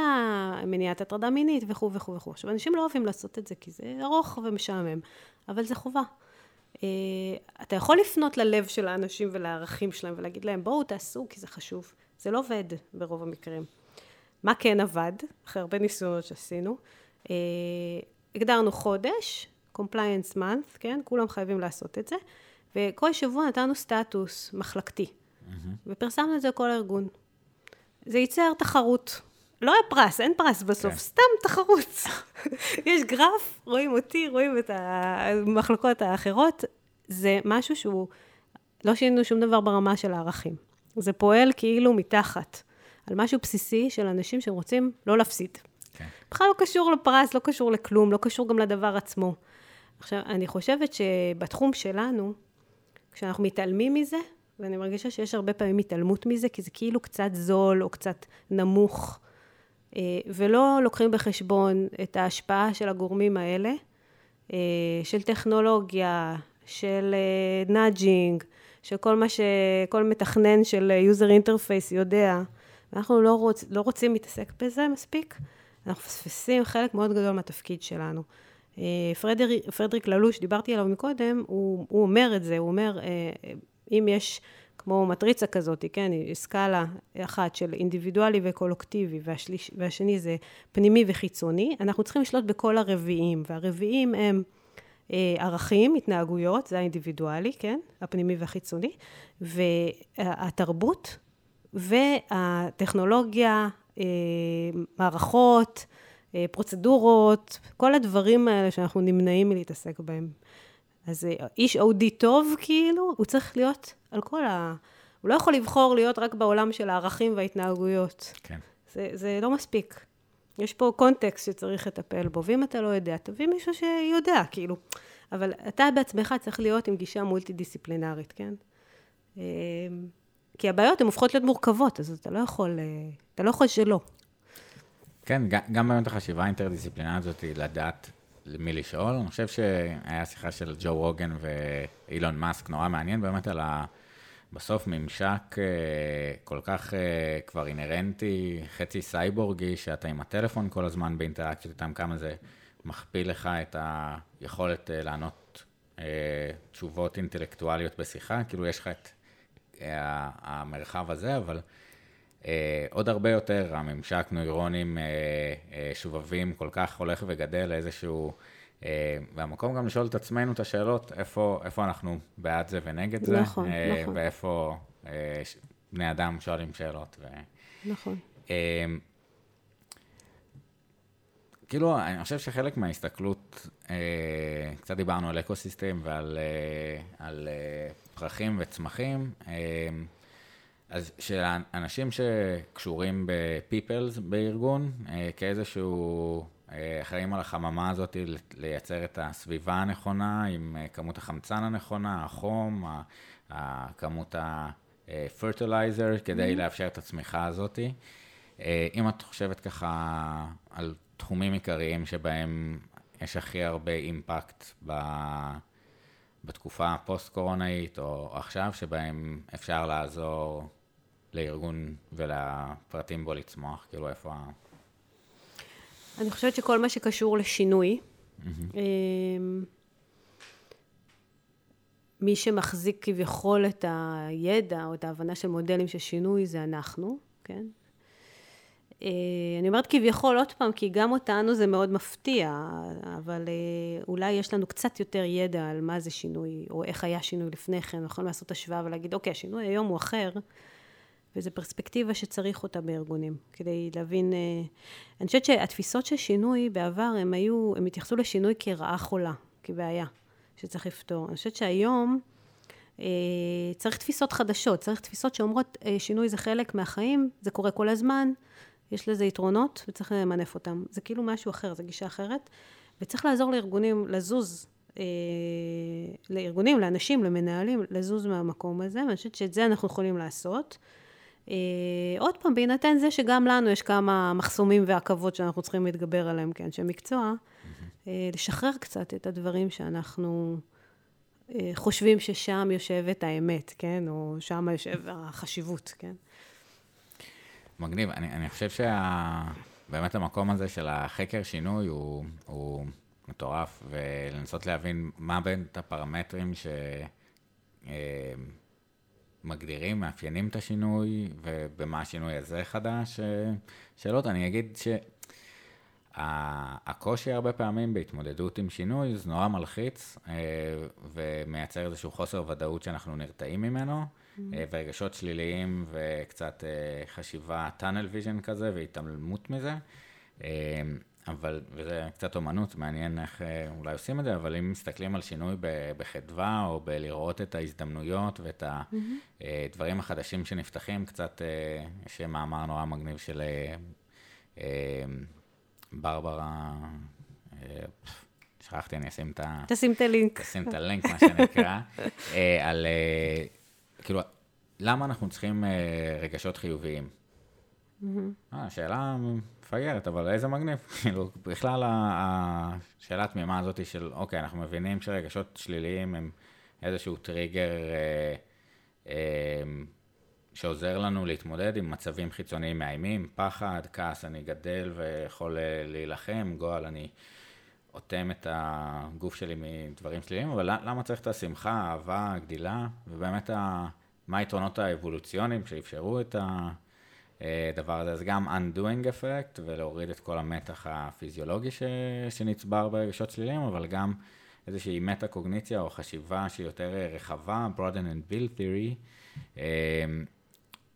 מניעת הטרדה מינית וכו' וכו' וכו'. עכשיו, אנשים לא אוהבים לעשות את זה כי זה ארוך ומשעמם, אבל זה חובה. אה, אתה יכול לפנות ללב של האנשים ולערכים שלהם ולהגיד להם, בואו תעשו כי זה חשוב. זה לא עובד ברוב המקרים. מה כן עבד, אחרי הרבה ניסיונות שעשינו? אה, הגדרנו חודש, compliance month, כן? כולם חייבים לעשות את זה, וכל שבוע נתנו סטטוס מחלקתי, mm-hmm. ופרסמנו את זה לכל הארגון. זה ייצר תחרות. לא היה פרס, אין פרס בסוף, כן. סתם תחרות. יש גרף, רואים אותי, רואים את המחלקות האחרות. זה משהו שהוא, לא שינינו שום דבר ברמה של הערכים. זה פועל כאילו מתחת, על משהו בסיסי של אנשים שרוצים לא להפסיד. כן. בכלל לא קשור לפרס, לא קשור לכלום, לא קשור גם לדבר עצמו. עכשיו, אני חושבת שבתחום שלנו, כשאנחנו מתעלמים מזה, ואני מרגישה שיש הרבה פעמים התעלמות מזה, כי זה כאילו קצת זול או קצת נמוך, ולא לוקחים בחשבון את ההשפעה של הגורמים האלה, אה, של טכנולוגיה, של nudging, אה, של כל מה שכל מתכנן של user interface יודע, ואנחנו לא, רוצ, לא רוצים להתעסק בזה מספיק, אנחנו מפספסים חלק מאוד גדול מהתפקיד שלנו. פרדריק, פרדריק ללוש, דיברתי עליו מקודם, הוא, הוא אומר את זה, הוא אומר, אם יש כמו מטריצה כזאת, כן, סקאלה אחת של אינדיבידואלי וקולוקטיבי, והשליש, והשני זה פנימי וחיצוני, אנחנו צריכים לשלוט בכל הרביעים, והרביעים הם אה, ערכים, התנהגויות, זה האינדיבידואלי, כן, הפנימי והחיצוני, והתרבות והטכנולוגיה, אה, מערכות, אה, פרוצדורות, כל הדברים האלה שאנחנו נמנעים מלהתעסק בהם. אז אה, איש אודי טוב, כאילו, הוא צריך להיות על כל ה... הוא לא יכול לבחור להיות רק בעולם של הערכים וההתנהגויות. כן. זה, זה לא מספיק. יש פה קונטקסט שצריך לטפל בו, ואם אתה לא יודע, תביא מישהו שיודע, כאילו. אבל אתה בעצמך צריך להיות עם גישה מולטי-דיסציפלינרית, כן? אה, כי הבעיות הן הופכות להיות מורכבות, אז אתה לא יכול, אה, אתה לא יכול שלא. כן, גם באמת החשיבה האינטרדיסציפלינרית הזאת היא לדעת למי לשאול. אני חושב שהיה שיחה של ג'ו רוגן ואילון מאסק, נורא מעניין באמת על ה... בסוף ממשק אה, כל כך אה, כבר אינהרנטי, חצי סייבורגי, שאתה עם הטלפון כל הזמן באינטראקציות איתם, כמה זה מכפיל לך את היכולת אה, לענות תשובות אינטלקטואליות בשיחה, כאילו יש לך את המרחב הזה, אבל עוד הרבה יותר הממשק נוירונים שובבים כל כך הולך וגדל לאיזשהו... אה, והמקום גם לשאול את עצמנו את השאלות, איפה, איפה אנחנו בעד זה ונגד זה, נכון, אה, נכון. ואיפה אה, בני אדם שואלים שאלות. ו... נכון. כאילו, אני חושב שחלק מההסתכלות, קצת דיברנו על אקו-סיסטם ועל על פרחים וצמחים, אז שאנשים שקשורים ב-peoples בארגון, כאיזשהו אה, אחראים על החממה הזאת לייצר את הסביבה הנכונה עם אה, כמות החמצן הנכונה, החום, כמות ה-fertilizer כדי mm-hmm. לאפשר את הצמיחה הזאת. אה, אם את חושבת ככה על תחומים עיקריים שבהם יש הכי הרבה אימפקט ב... בתקופה הפוסט-קורונאית או עכשיו, שבהם אפשר לעזור לארגון ולפרטים בו לצמוח, כאילו איפה ה... אני חושבת שכל מה שקשור לשינוי, mm-hmm. מי שמחזיק כביכול את הידע או את ההבנה של מודלים של שינוי זה אנחנו, כן? אה, אני אומרת כביכול עוד פעם, כי גם אותנו זה מאוד מפתיע, אבל אה, אולי יש לנו קצת יותר ידע על מה זה שינוי, או איך היה שינוי לפני כן, אנחנו יכולים לעשות השוואה ולהגיד, אוקיי, השינוי היום הוא אחר, וזו פרספקטיבה שצריך אותה בארגונים, כדי להבין... אה, אני חושבת שהתפיסות של שינוי בעבר, הם היו, הם התייחסו לשינוי כרעה חולה, כבעיה שצריך לפתור. אני חושבת שהיום אה, צריך תפיסות חדשות, צריך תפיסות שאומרות אה, שינוי זה חלק מהחיים, זה קורה כל הזמן, יש לזה יתרונות וצריך למנף אותם. זה כאילו משהו אחר, זו גישה אחרת, וצריך לעזור לארגונים לזוז לארגונים, לאנשים, למנהלים, לזוז מהמקום הזה, ואני חושבת שאת זה אנחנו יכולים לעשות. אה, עוד פעם, בהינתן זה שגם לנו יש כמה מחסומים ועכבות שאנחנו צריכים להתגבר עליהם כאנשי מקצוע, אה, לשחרר קצת את הדברים שאנחנו אה, חושבים ששם יושבת האמת, כן? או שם יושב החשיבות, כן? מגניב. אני, אני חושב שבאמת שה... המקום הזה של החקר שינוי הוא, הוא מטורף, ולנסות להבין מה בין את הפרמטרים שמגדירים, מאפיינים את השינוי, ובמה השינוי הזה חדש. שאלות, אני אגיד ש... הקושי הרבה פעמים בהתמודדות עם שינוי זה נורא מלחיץ אה, ומייצר איזשהו חוסר ודאות שאנחנו נרתעים ממנו, mm-hmm. ורגשות שליליים וקצת אה, חשיבה tunnel vision כזה והתעלמות מזה. אבל, וזה קצת אומנות, מעניין איך אולי עושים את זה, אבל אם מסתכלים על שינוי בחדווה, או בלראות את ההזדמנויות ואת הדברים החדשים שנפתחים, קצת, יש מאמר נורא מגניב של ברברה, אה, שכחתי, אני אשים את ה... תשים את הלינק. תשים את הלינק, מה שנקרא, אה, על אה, כאילו, למה אנחנו צריכים רגשות חיוביים? שאלה מפגרת, אבל איזה מגניב. כאילו, בכלל השאלה התמימה הזאת של, אוקיי, אנחנו מבינים שרגשות שליליים הם איזשהו טריגר שעוזר לנו להתמודד עם מצבים חיצוניים מאיימים, פחד, כעס, אני גדל ויכול אה, להילחם, גועל, אני אוטם את הגוף שלי מדברים שליליים, אבל למה צריך את השמחה, האהבה, הגדילה, ובאמת ה... מה היתרונות האבולוציוניים שאפשרו את הדבר אה, הזה, אז גם undoing effect ולהוריד את כל המתח הפיזיולוגי ש... שנצבר ברגשות שליליים, אבל גם איזושהי מטה-קוגניציה או חשיבה שהיא יותר רחבה, broaden and build theory, אה,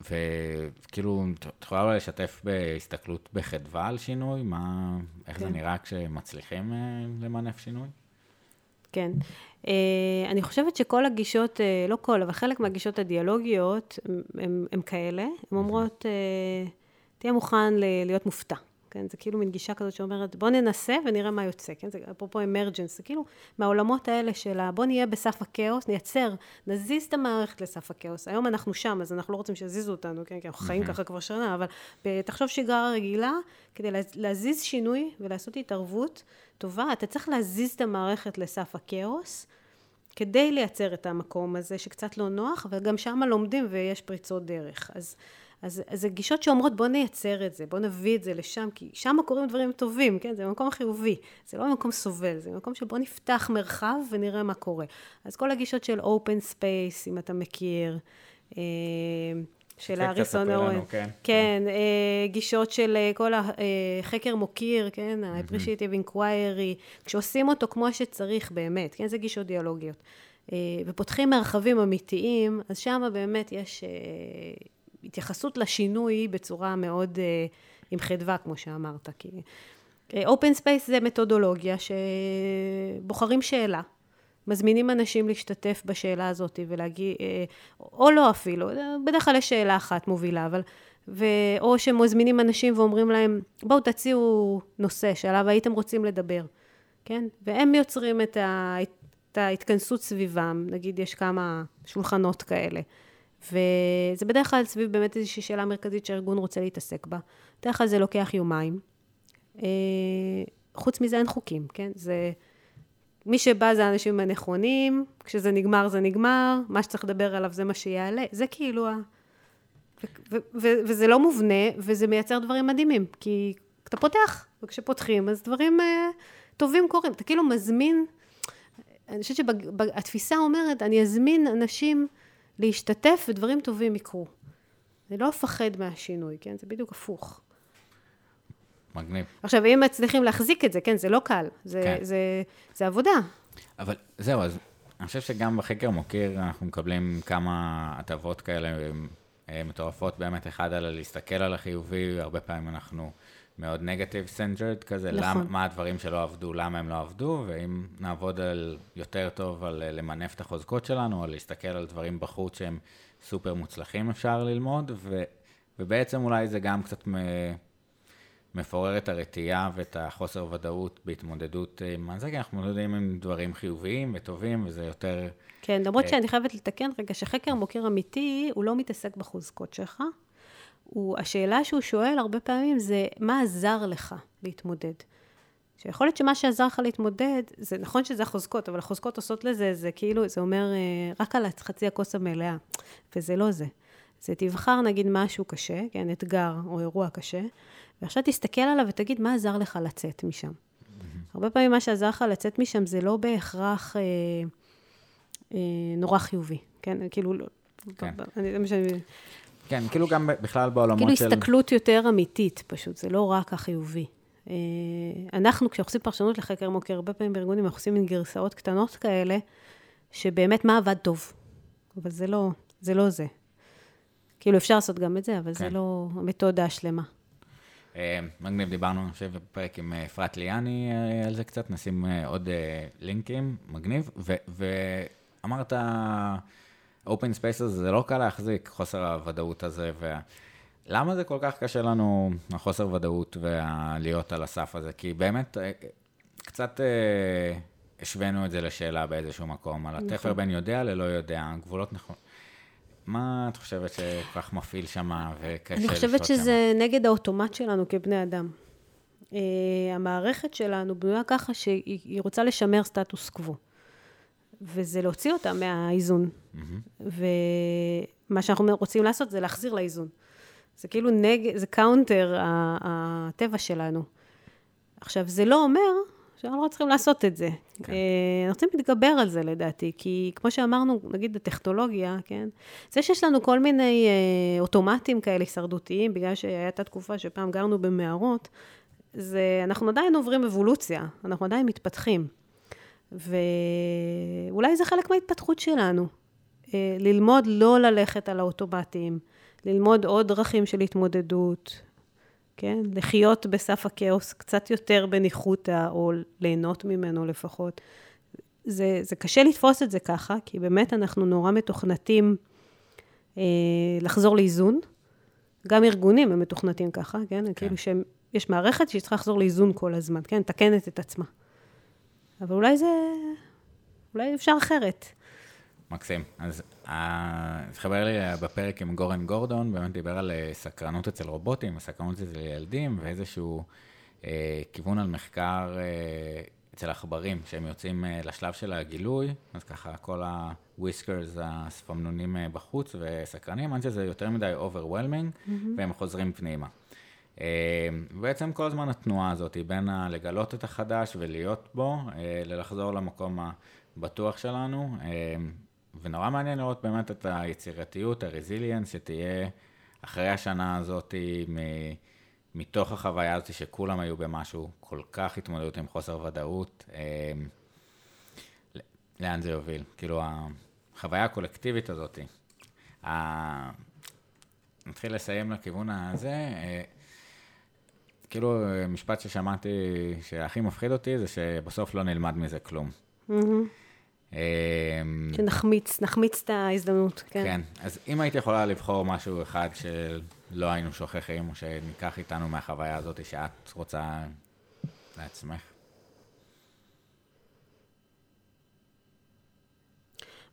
וכאילו, את יכולה אולי לשתף בהסתכלות בחדווה על שינוי? מה, איך כן. זה נראה כשמצליחים אה, למנף שינוי? כן. אה, אני חושבת שכל הגישות, אה, לא כל, אבל חלק מהגישות הדיאלוגיות הן כאלה. הן אומרות, תהיה מוכן להיות מופתע. כן? זה כאילו מין גישה כזאת שאומרת, בוא ננסה ונראה מה יוצא, כן? זה אפרופו אמרג'נס, זה כאילו מהעולמות האלה של ה... בוא נהיה בסף הכאוס, נייצר, נזיז את המערכת לסף הכאוס. היום אנחנו שם, אז אנחנו לא רוצים שיזיזו אותנו, כן? כי אנחנו חיים ככה כבר שנה, אבל תחשוב שגרה רגילה, כדי להזיז שינוי ולעשות התערבות טובה, אתה צריך להזיז את המערכת לסף הכאוס. כדי לייצר את המקום הזה שקצת לא נוח, וגם שם לומדים ויש פריצות דרך. אז אז, אז זה גישות שאומרות בוא נייצר את זה, בוא נביא את זה לשם, כי שם קורים דברים טובים, כן? זה מקום חיובי, זה לא מקום סובל, זה מקום של בוא נפתח מרחב ונראה מה קורה. אז כל הגישות של open space, אם אתה מכיר, אה, של אריסון אורן, כן, כן אה, גישות של אה, כל החקר מוקיר, כן, ה-appreciative inquiry, כשעושים אותו כמו שצריך באמת, כן, זה גישות דיאלוגיות. ופותחים מרחבים אמיתיים, אז שם באמת יש התייחסות לשינוי בצורה מאוד עם חדווה, כמו שאמרת. כי open space זה מתודולוגיה שבוחרים שאלה. מזמינים אנשים להשתתף בשאלה הזאת ולהגיד, אה, או לא אפילו, בדרך כלל יש שאלה אחת מובילה, אבל, ו, או שמזמינים אנשים ואומרים להם, בואו תציעו נושא שעליו הייתם רוצים לדבר, כן? והם יוצרים את, ה, את ההתכנסות סביבם, נגיד יש כמה שולחנות כאלה. וזה בדרך כלל סביב באמת איזושהי שאלה מרכזית שהארגון רוצה להתעסק בה. בדרך כלל זה לוקח יומיים. אה, חוץ מזה אין חוקים, כן? זה... מי שבא זה האנשים הנכונים, כשזה נגמר זה נגמר, מה שצריך לדבר עליו זה מה שיעלה, זה כאילו ה... ו- ו- וזה לא מובנה, וזה מייצר דברים מדהימים, כי אתה פותח, וכשפותחים אז דברים uh, טובים קורים. אתה כאילו מזמין, אני חושבת שהתפיסה אומרת, אני אזמין אנשים להשתתף ודברים טובים יקרו. אני לא אפחד מהשינוי, כן? זה בדיוק הפוך. מגניב. עכשיו, אם מצליחים להחזיק את זה, כן, זה לא קל, זה, כן. זה, זה עבודה. אבל זהו, אז אני חושב שגם בחקר מוקיר אנחנו מקבלים כמה הטבות כאלה מטורפות, באמת, אחד על להסתכל על החיובי, הרבה פעמים אנחנו מאוד negative centered כזה, נכון. למה, מה הדברים שלא עבדו, למה הם לא עבדו, ואם נעבוד על יותר טוב על אה, למנף את החוזקות שלנו, או להסתכל על דברים בחוץ שהם סופר מוצלחים אפשר ללמוד, ו, ובעצם אולי זה גם קצת מ, מפורר את הרתיעה ואת החוסר ודאות בהתמודדות עם מה זה, כי אנחנו מתמודדים עם דברים חיוביים וטובים, וזה יותר... כן, למרות uh, שאני חייבת לתקן רגע, שחקר מוקיר אמיתי, הוא לא מתעסק בחוזקות שלך. הוא, השאלה שהוא שואל הרבה פעמים זה, מה עזר לך להתמודד? שיכול להיות שמה שעזר לך להתמודד, זה נכון שזה החוזקות, אבל החוזקות עושות לזה, זה כאילו, זה אומר אה, רק על חצי הכוס המלאה, וזה לא זה. זה תבחר נגיד משהו קשה, כן, אתגר או אירוע קשה, ועכשיו תסתכל עליו ותגיד, מה עזר לך לצאת משם? הרבה פעמים מה שעזר לך לצאת משם זה לא בהכרח אה, אה, נורא חיובי, כן? כאילו, לא- כן. אני, זה מה שאני... כן, כאילו גם בכלל בעולמות כאילו של... הסתכלות יותר אמיתית, פשוט, זה לא רק החיובי. אה, אנחנו, כשאנחנו עושים פרשנות לחקר מוקר, הרבה פעמים בארגונים אנחנו עושים מין גרסאות קטנות כאלה, שבאמת מה עבד טוב. אבל זה לא זה. לא זה. כאילו, אפשר לעשות גם את זה, אבל זה כן. לא המתודה השלמה. אה, מגניב, דיברנו, אני חושב, בפרק עם אה, אפרת ליאני אה, על זה קצת, נשים עוד לינקים, מגניב. ואמרת, open spaces זה לא קל להחזיק, חוסר הוודאות הזה. ו... למה זה כל כך קשה לנו, החוסר ודאות ולהיות על הסף הזה? כי באמת, קצת השווינו את זה לשאלה באיזשהו מקום, על התפר נכון. בין יודע ללא יודע, גבולות נכון. מה את חושבת שכל כך מפעיל שם וקשה אני לשלוט חושבת שם? שזה נגד האוטומט שלנו כבני אדם. Uh, המערכת שלנו בנויה ככה שהיא היא רוצה לשמר סטטוס קוו. וזה להוציא אותה מהאיזון. ומה שאנחנו רוצים לעשות זה להחזיר לאיזון. זה כאילו נגד, זה counter הטבע שלנו. עכשיו, זה לא אומר שאנחנו לא צריכים לעשות את זה. כן. אה, אנחנו צריכים להתגבר על זה לדעתי, כי כמו שאמרנו, נגיד בטכנולוגיה, כן? זה שיש לנו כל מיני אה, אוטומטים כאלה הישרדותיים, בגלל שהייתה תקופה שפעם גרנו במערות, זה, אנחנו עדיין עוברים אבולוציה, אנחנו עדיין מתפתחים. ואולי זה חלק מההתפתחות שלנו. אה, ללמוד לא ללכת על האוטומטים, ללמוד עוד דרכים של התמודדות, כן? לחיות בסף הכאוס קצת יותר בניחותא, או ליהנות ממנו לפחות. זה, זה קשה לתפוס את זה ככה, כי באמת אנחנו נורא מתוכנתים אה, לחזור לאיזון. גם ארגונים הם מתוכנתים ככה, כן? כן. כאילו שיש מערכת שהיא צריכה לחזור לאיזון כל הזמן, כן? מתקנת את עצמה. אבל אולי זה... אולי אפשר אחרת. מקסים. אז אה, התחבר לי אה, בפרק עם גורן גורדון, באמת דיבר על אה, סקרנות אצל רובוטים, סקרנות אצל ילדים, ואיזשהו אה, כיוון על מחקר אה, אצל עכברים, שהם יוצאים אה, לשלב של הגילוי, אז ככה כל ה-whiskers, הספמנונים אה, בחוץ וסקרנים, עד שזה יותר מדי overwhelming, mm-hmm. והם חוזרים פנימה. אה, בעצם כל הזמן התנועה הזאת היא בין ה- לגלות את החדש ולהיות בו, אה, ללחזור למקום הבטוח שלנו, אה, ונורא מעניין לראות באמת את היצירתיות, הרזיליאנס, שתהיה אחרי השנה הזאת, מ- מתוך החוויה הזאת שכולם היו במשהו, כל כך התמודדות עם חוסר ודאות, אה, לאן זה יוביל? כאילו, החוויה הקולקטיבית הזאת. ה- נתחיל לסיים לכיוון הזה. אה, כאילו, אה, משפט ששמעתי שהכי מפחיד אותי זה שבסוף לא נלמד מזה כלום. אה, שנחמיץ, נחמיץ את ההזדמנות, כן. כן, אז אם היית יכולה לבחור משהו אחד שלא היינו שוכחים, או שניקח איתנו מהחוויה הזאת שאת רוצה לעצמך.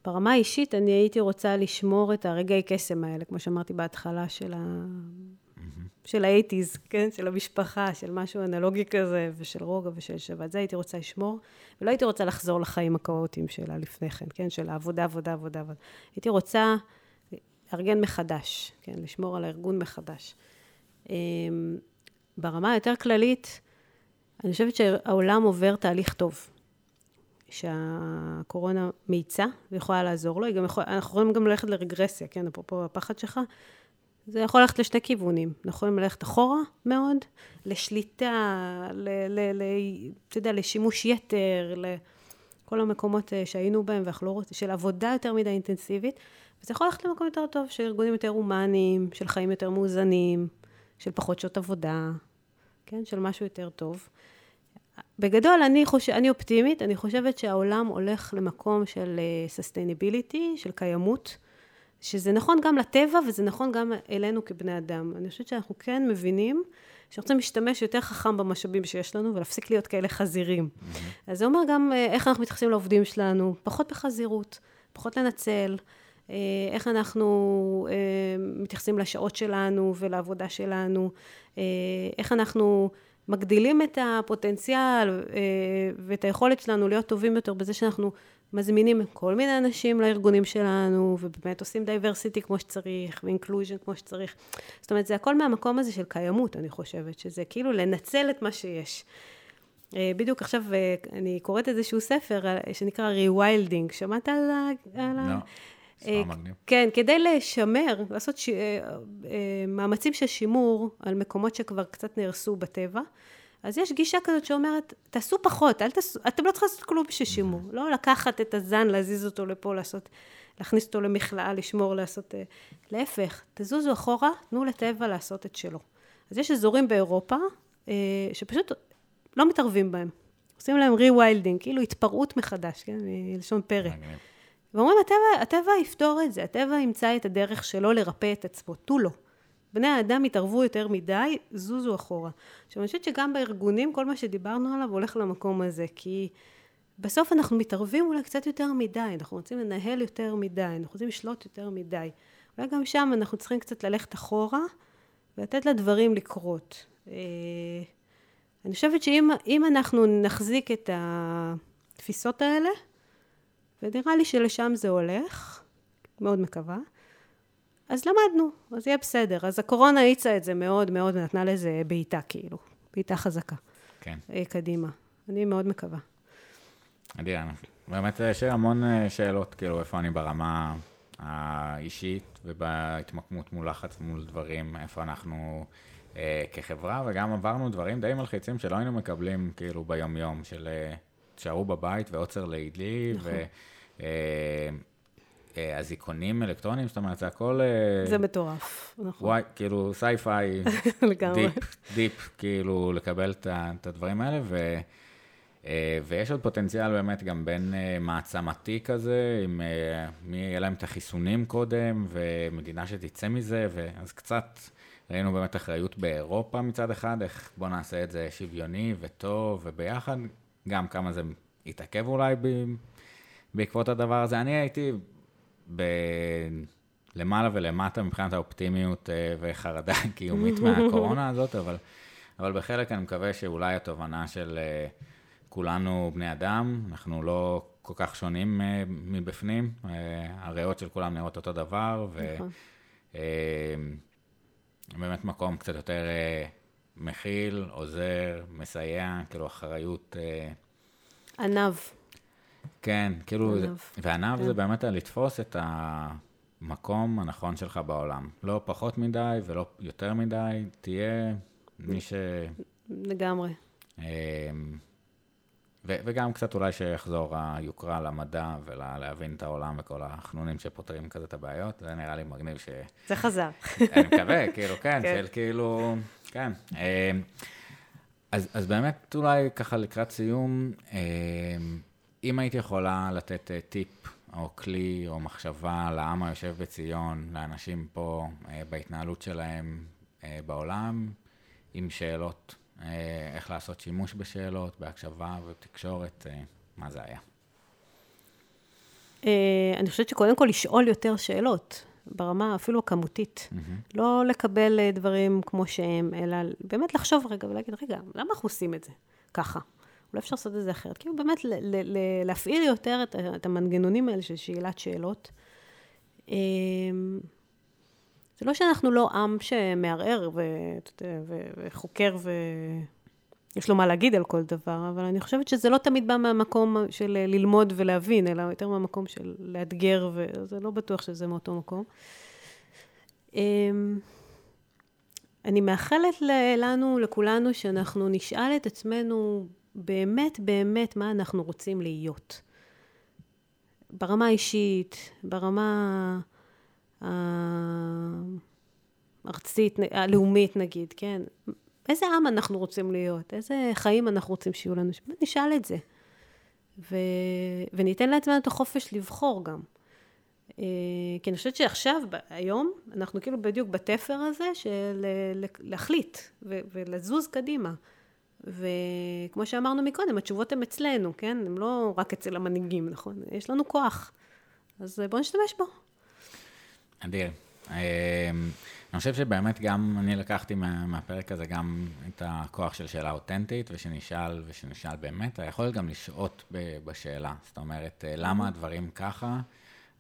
ברמה האישית, אני הייתי רוצה לשמור את הרגעי קסם האלה, כמו שאמרתי בהתחלה של ה... של האייטיז, כן? של המשפחה, של משהו אנלוגי כזה, ושל רוגע ושל שבת. זה הייתי רוצה לשמור, ולא הייתי רוצה לחזור לחיים הכאוטיים שלה לפני כן, כן? של העבודה, עבודה, עבודה, עבודה. הייתי רוצה לארגן מחדש, כן? לשמור על הארגון מחדש. אמ, ברמה היותר כללית, אני חושבת שהעולם עובר תהליך טוב. שהקורונה מאיצה ויכולה לעזור לו, היא גם יכול, אנחנו יכולים גם ללכת לרגרסיה, כן, אפרופו הפחד שלך, זה יכול ללכת לשתי כיוונים, אנחנו יכולים ללכת אחורה מאוד, לשליטה, ל, ל, ל, אתה יודע, לשימוש יתר, לכל המקומות אה, שהיינו בהם ואנחנו לא רוצים, של עבודה יותר מדי אינטנסיבית, וזה יכול ללכת למקום יותר טוב, של ארגונים יותר הומניים, של חיים יותר מאוזנים, של פחות שעות עבודה, כן, של משהו יותר טוב. בגדול, אני, חושב, אני אופטימית, אני חושבת שהעולם הולך למקום של sustainability, של קיימות, שזה נכון גם לטבע וזה נכון גם אלינו כבני אדם. אני חושבת שאנחנו כן מבינים שאנחנו רוצים להשתמש יותר חכם במשאבים שיש לנו ולהפסיק להיות כאלה חזירים. Mm-hmm. אז זה אומר גם אה, איך אנחנו מתייחסים לעובדים שלנו, פחות בחזירות, פחות לנצל, אה, איך אנחנו אה, מתייחסים לשעות שלנו ולעבודה שלנו, איך אנחנו... מגדילים את הפוטנציאל ואת היכולת שלנו להיות טובים יותר בזה שאנחנו מזמינים כל מיני אנשים לארגונים שלנו, ובאמת עושים diversity כמו שצריך, ו inclusion כמו שצריך. זאת אומרת, זה הכל מהמקום הזה של קיימות, אני חושבת, שזה כאילו לנצל את מה שיש. אה, בדיוק עכשיו אה, אני קוראת איזשהו ספר אה, שנקרא Rewilding, שמעת על ה... לא. כן, כדי לשמר, לעשות ש... מאמצים של שימור על מקומות שכבר קצת נהרסו בטבע, אז יש גישה כזאת שאומרת, תעשו פחות, אל תעשו, אתם לא צריכים לעשות כלום בשביל שימור. לא לקחת את הזן, להזיז אותו לפה, לעשות, להכניס אותו למכלאה, לשמור, לעשות... אה, להפך, תזוזו אחורה, תנו לטבע לעשות את שלו. אז יש אזורים באירופה אה, שפשוט לא מתערבים בהם. עושים להם rewilding, כאילו התפרעות מחדש, כן? מלשון פרא. ואומרים, הטבע, הטבע יפתור את זה, הטבע ימצא את הדרך שלו לרפא את עצמו, תנו לו. בני האדם יתערבו יותר מדי, זוזו אחורה. עכשיו, אני חושבת שגם בארגונים, כל מה שדיברנו עליו הולך למקום הזה, כי בסוף אנחנו מתערבים אולי קצת יותר מדי, אנחנו רוצים לנהל יותר מדי, אנחנו רוצים לשלוט יותר מדי. אולי גם שם אנחנו צריכים קצת ללכת אחורה ולתת לדברים לקרות. אה, אני חושבת שאם אם אנחנו נחזיק את התפיסות האלה, ונראה לי שלשם זה הולך, מאוד מקווה, אז למדנו, אז יהיה בסדר. אז הקורונה האיצה את זה מאוד מאוד ונתנה לזה בעיטה, כאילו, בעיטה חזקה, כן. אה, קדימה. אני מאוד מקווה. אדיר, באמת יש המון אה, שאלות, כאילו, איפה אני ברמה האישית ובהתמקמות מול לחץ מול דברים, איפה אנחנו אה, כחברה, וגם עברנו דברים די מלחיצים שלא היינו מקבלים, כאילו, ביום-יום, של אה, תשארו בבית ועוצר לילי, נכון. ואזיקונים אלקטרוניים, זאת אומרת, זה הכל... אה, זה מטורף, נכון, וואי, כאילו, sci-fi. deep, deep, כאילו, לקבל את הדברים האלה, ו, אה, ויש עוד פוטנציאל באמת גם בין אה, מעצמתי כזה, עם אה, מי יהיה להם את החיסונים קודם, ומדינה שתצא מזה, ואז קצת ראינו באמת אחריות באירופה מצד אחד, איך בוא נעשה את זה שוויוני וטוב וביחד, גם כמה זה יתעכב אולי ב, בעקבות הדבר הזה. אני הייתי. למעלה ולמטה מבחינת האופטימיות אה, וחרדה קיומית מהקורונה הזאת, אבל, אבל בחלק אני מקווה שאולי התובנה של אה, כולנו בני אדם, אנחנו לא כל כך שונים אה, מבפנים, הריאות של כולם נראות אותו דבר, נכון. ובאמת מקום קצת יותר מכיל, עוזר, מסייע, כאילו אחריות. ענב. כן, כאילו, ענב. זה- וענב כן. זה באמת לתפוס את המקום הנכון שלך בעולם. לא פחות מדי ולא יותר מדי, תהיה מי ש... לגמרי. אמ, ו- וגם קצת אולי שיחזור היוקרה למדע ולהבין את העולם וכל החנונים שפותרים כזה את הבעיות, זה נראה לי מגניב ש... זה חזר. אני מקווה, כאילו, כן, כן. של כאילו, כן. אמ, אז, אז באמת, אולי ככה לקראת סיום, אמ, אם היית יכולה לתת אה, טיפ או כלי או מחשבה לעם היושב בציון, לאנשים פה, אה, בהתנהלות שלהם אה, בעולם, עם שאלות, איך לעשות שימוש בשאלות, בהקשבה ובתקשורת, מה זה היה? אני חושבת שקודם כל לשאול יותר שאלות, ברמה אפילו הכמותית. לא לקבל דברים כמו שהם, אלא באמת לחשוב רגע ולהגיד, רגע, למה אנחנו עושים את זה ככה? אולי אפשר לעשות את זה אחרת. כאילו באמת ל- ל- ל- להפעיל יותר את, את המנגנונים האלה של שאלת שאלות. אה, זה לא שאנחנו לא עם שמערער ו- ו- וחוקר ויש לו מה להגיד על כל דבר, אבל אני חושבת שזה לא תמיד בא מהמקום של ללמוד ולהבין, אלא יותר מהמקום של לאתגר, וזה לא בטוח שזה מאותו מקום. אמ, אני מאחלת לנו, לכולנו, שאנחנו נשאל את עצמנו באמת באמת מה אנחנו רוצים להיות. ברמה האישית, ברמה הארצית, נ- הלאומית נגיד, כן? איזה עם אנחנו רוצים להיות? איזה חיים אנחנו רוצים שיהיו לנו? נשאל את זה. ו... וניתן לעצמנו את החופש לבחור גם. אה, כי אני חושבת שעכשיו, היום, אנחנו כאילו בדיוק בתפר הזה של אה, להחליט ולזוז קדימה. וכמו שאמרנו מקודם, התשובות הן אצלנו, כן? הן לא רק אצל המנהיגים, נכון? יש לנו כוח. אז בואו נשתמש בו. אדיר. אמ, אני חושב שבאמת גם אני לקחתי מה, מהפרק הזה גם את הכוח של שאלה אותנטית, ושנשאל, ושנשאל באמת, אתה יכול גם לשהות בשאלה. זאת אומרת, אה, למה הדברים ככה?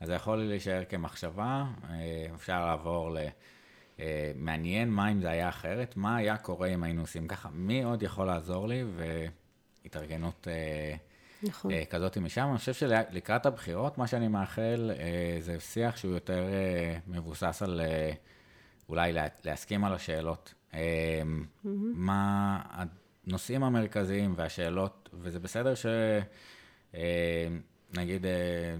אז זה יכול להישאר כמחשבה, אה, אפשר לעבור ל... אה, מעניין מה אם זה היה אחרת, מה היה קורה אם היינו עושים ככה, מי עוד יכול לעזור לי, התארגנות אה, נכון. אה, כזאת משם. אני חושב שלקראת הבחירות, מה שאני מאחל זה שיח שהוא יותר מבוסס על אולי לה, להסכים על השאלות. אה, מה הנושאים המרכזיים והשאלות, וזה בסדר ש... נגיד, אה,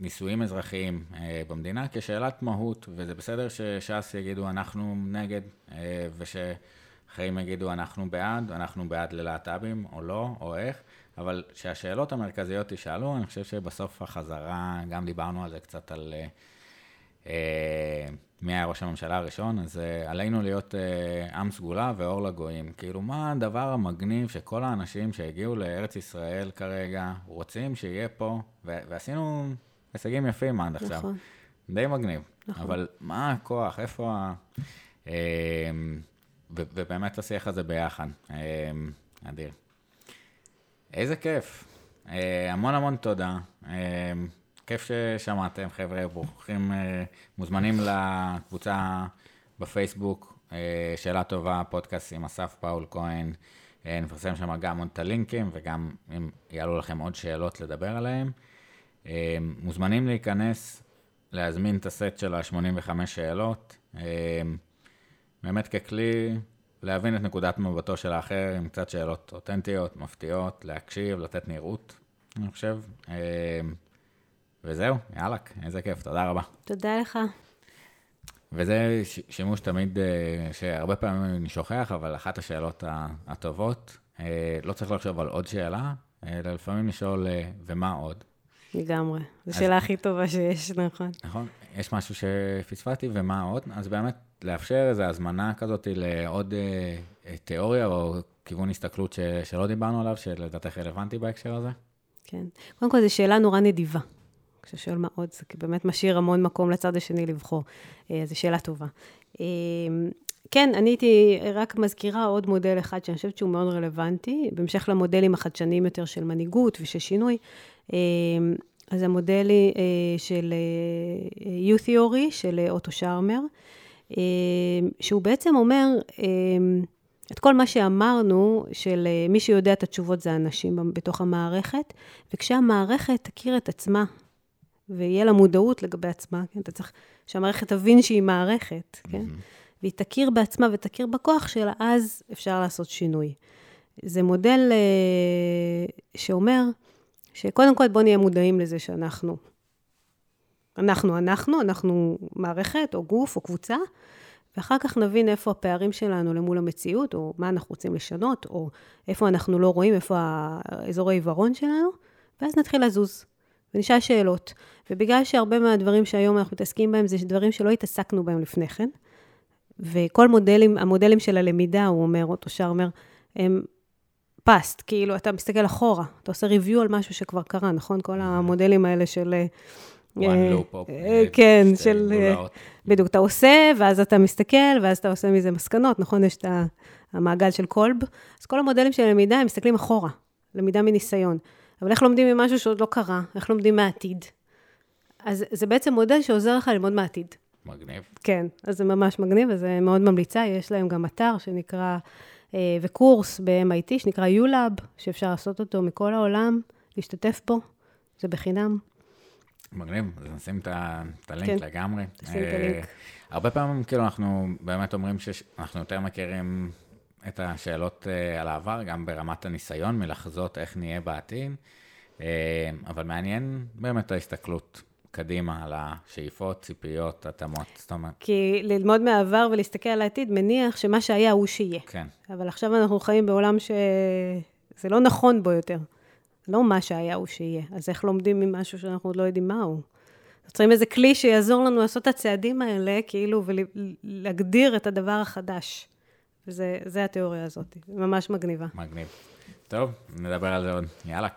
נישואים אזרחיים אה, במדינה כשאלת מהות, וזה בסדר שש"ס יגידו אנחנו נגד, אה, ושאחרים יגידו אנחנו בעד, אנחנו בעד ללהט"בים או לא, או איך, אבל שהשאלות המרכזיות יישאלו, אני חושב שבסוף החזרה, גם דיברנו על זה קצת על אה, אה, מי היה ראש הממשלה הראשון, אז אה, עלינו להיות אה, עם סגולה ואור לגויים. כאילו, מה הדבר המגניב שכל האנשים שהגיעו לארץ ישראל כרגע רוצים שיהיה פה, ועשינו הישגים יפים עד עכשיו. נכון. די מגניב. נכון. אבל מה הכוח, איפה ה... ו- ובאמת השיח הזה ביחד. אה, אדיר. איזה כיף. אה, המון המון תודה. אה, כיף ששמעתם, חבר'ה, ברוכים, אה, מוזמנים לקבוצה בפייסבוק, אה, שאלה טובה, פודקאסט עם אסף פאול כהן. נפרסם שם גם עוד את הלינקים, וגם אם יעלו לכם עוד שאלות לדבר עליהן. אה, מוזמנים להיכנס, להזמין את הסט של ה-85 שאלות. אה, באמת ככלי להבין את נקודת מבטו של האחר עם קצת שאלות אותנטיות, מפתיעות, להקשיב, לתת נראות, אני חושב. אה, וזהו, יאללה, איזה כיף, תודה רבה. תודה לך. וזה שימוש תמיד, שהרבה פעמים אני שוכח, אבל אחת השאלות הטובות, לא צריך לחשוב על עוד שאלה, אלא לפעמים לשאול, ומה עוד? לגמרי. זו השאלה הכי טובה שיש, נכון. נכון? יש משהו שפספסתי, ומה עוד? אז באמת, לאפשר איזו הזמנה כזאת לעוד אה, אה, תיאוריה או כיוון הסתכלות ש, שלא דיברנו עליו, שלדעתך רלוונטי בהקשר הזה? כן. קודם כל, זו שאלה נורא נדיבה. כשאתה שואל מה עוד, זה באמת משאיר המון מקום לצד השני לבחור. אה, זו שאלה טובה. אה, כן, אני הייתי רק מזכירה עוד מודל אחד שאני חושבת שהוא מאוד רלוונטי, בהמשך למודלים החדשניים יותר של מנהיגות ושל שינוי. אה, אז המודל אה, של אה, U Theory של אה, אוטו שרמר, אה, שהוא בעצם אומר, אה, את כל מה שאמרנו, של אה, מי שיודע את התשובות זה האנשים בתוך המערכת, וכשהמערכת תכיר את עצמה, ויהיה לה מודעות לגבי עצמה, כן? אתה צריך שהמערכת תבין שהיא מערכת, כן? והיא תכיר בעצמה ותכיר בכוח שלה, אז אפשר לעשות שינוי. זה מודל אה, שאומר שקודם כל בואו נהיה מודעים לזה שאנחנו, אנחנו, אנחנו, אנחנו מערכת או גוף או קבוצה, ואחר כך נבין איפה הפערים שלנו למול המציאות, או מה אנחנו רוצים לשנות, או איפה אנחנו לא רואים, איפה אזור העיוורון שלנו, ואז נתחיל לזוז, ונשאל שאלות. ובגלל שהרבה מהדברים שהיום אנחנו מתעסקים בהם, זה דברים שלא התעסקנו בהם לפני כן, וכל מודלים, המודלים של הלמידה, הוא אומר, אותו שרמר, הם פאסט, כאילו, אתה מסתכל אחורה, אתה עושה ריוויו על משהו שכבר קרה, נכון? כל המודלים האלה של... one אה, loop, אה, אה, כן, של... בדיוק, אתה עושה, ואז אתה מסתכל, ואז אתה עושה מזה מסקנות, נכון? יש את המעגל של קולב. אז כל המודלים של למידה, הם מסתכלים אחורה, למידה מניסיון. אבל איך לומדים ממשהו שעוד לא קרה? איך לומדים מהעתיד? אז זה בעצם מודל שעוזר לך ללמוד מהעתיד. מגניב. כן, אז זה ממש מגניב, וזה מאוד ממליצה. יש להם גם אתר שנקרא, וקורס ב-MIT, שנקרא ULAB, שאפשר לעשות אותו מכל העולם, להשתתף בו, זה בחינם. מגניב, אז נשים את הלינק כן, לגמרי. תשים את אה, הלינק. הרבה פעמים, כאילו, אנחנו באמת אומרים שאנחנו יותר מכירים את השאלות אה, על העבר, גם ברמת הניסיון מלחזות איך נהיה בעתיד, אה, אבל מעניין באמת ההסתכלות קדימה על השאיפות, ציפיות, התאמות, זאת אומרת, כי ללמוד מהעבר ולהסתכל על העתיד מניח שמה שהיה הוא שיהיה. כן, אבל עכשיו אנחנו חיים בעולם שזה לא נכון בו יותר. לא מה שהיה הוא שיהיה. אז איך לומדים ממשהו שאנחנו עוד לא יודעים מהו? צריכים איזה כלי שיעזור לנו לעשות את הצעדים האלה, כאילו, ולהגדיר את הדבר החדש. וזה זה התיאוריה הזאת, ממש מגניבה. מגניב. טוב, נדבר על זה עוד. יאללה.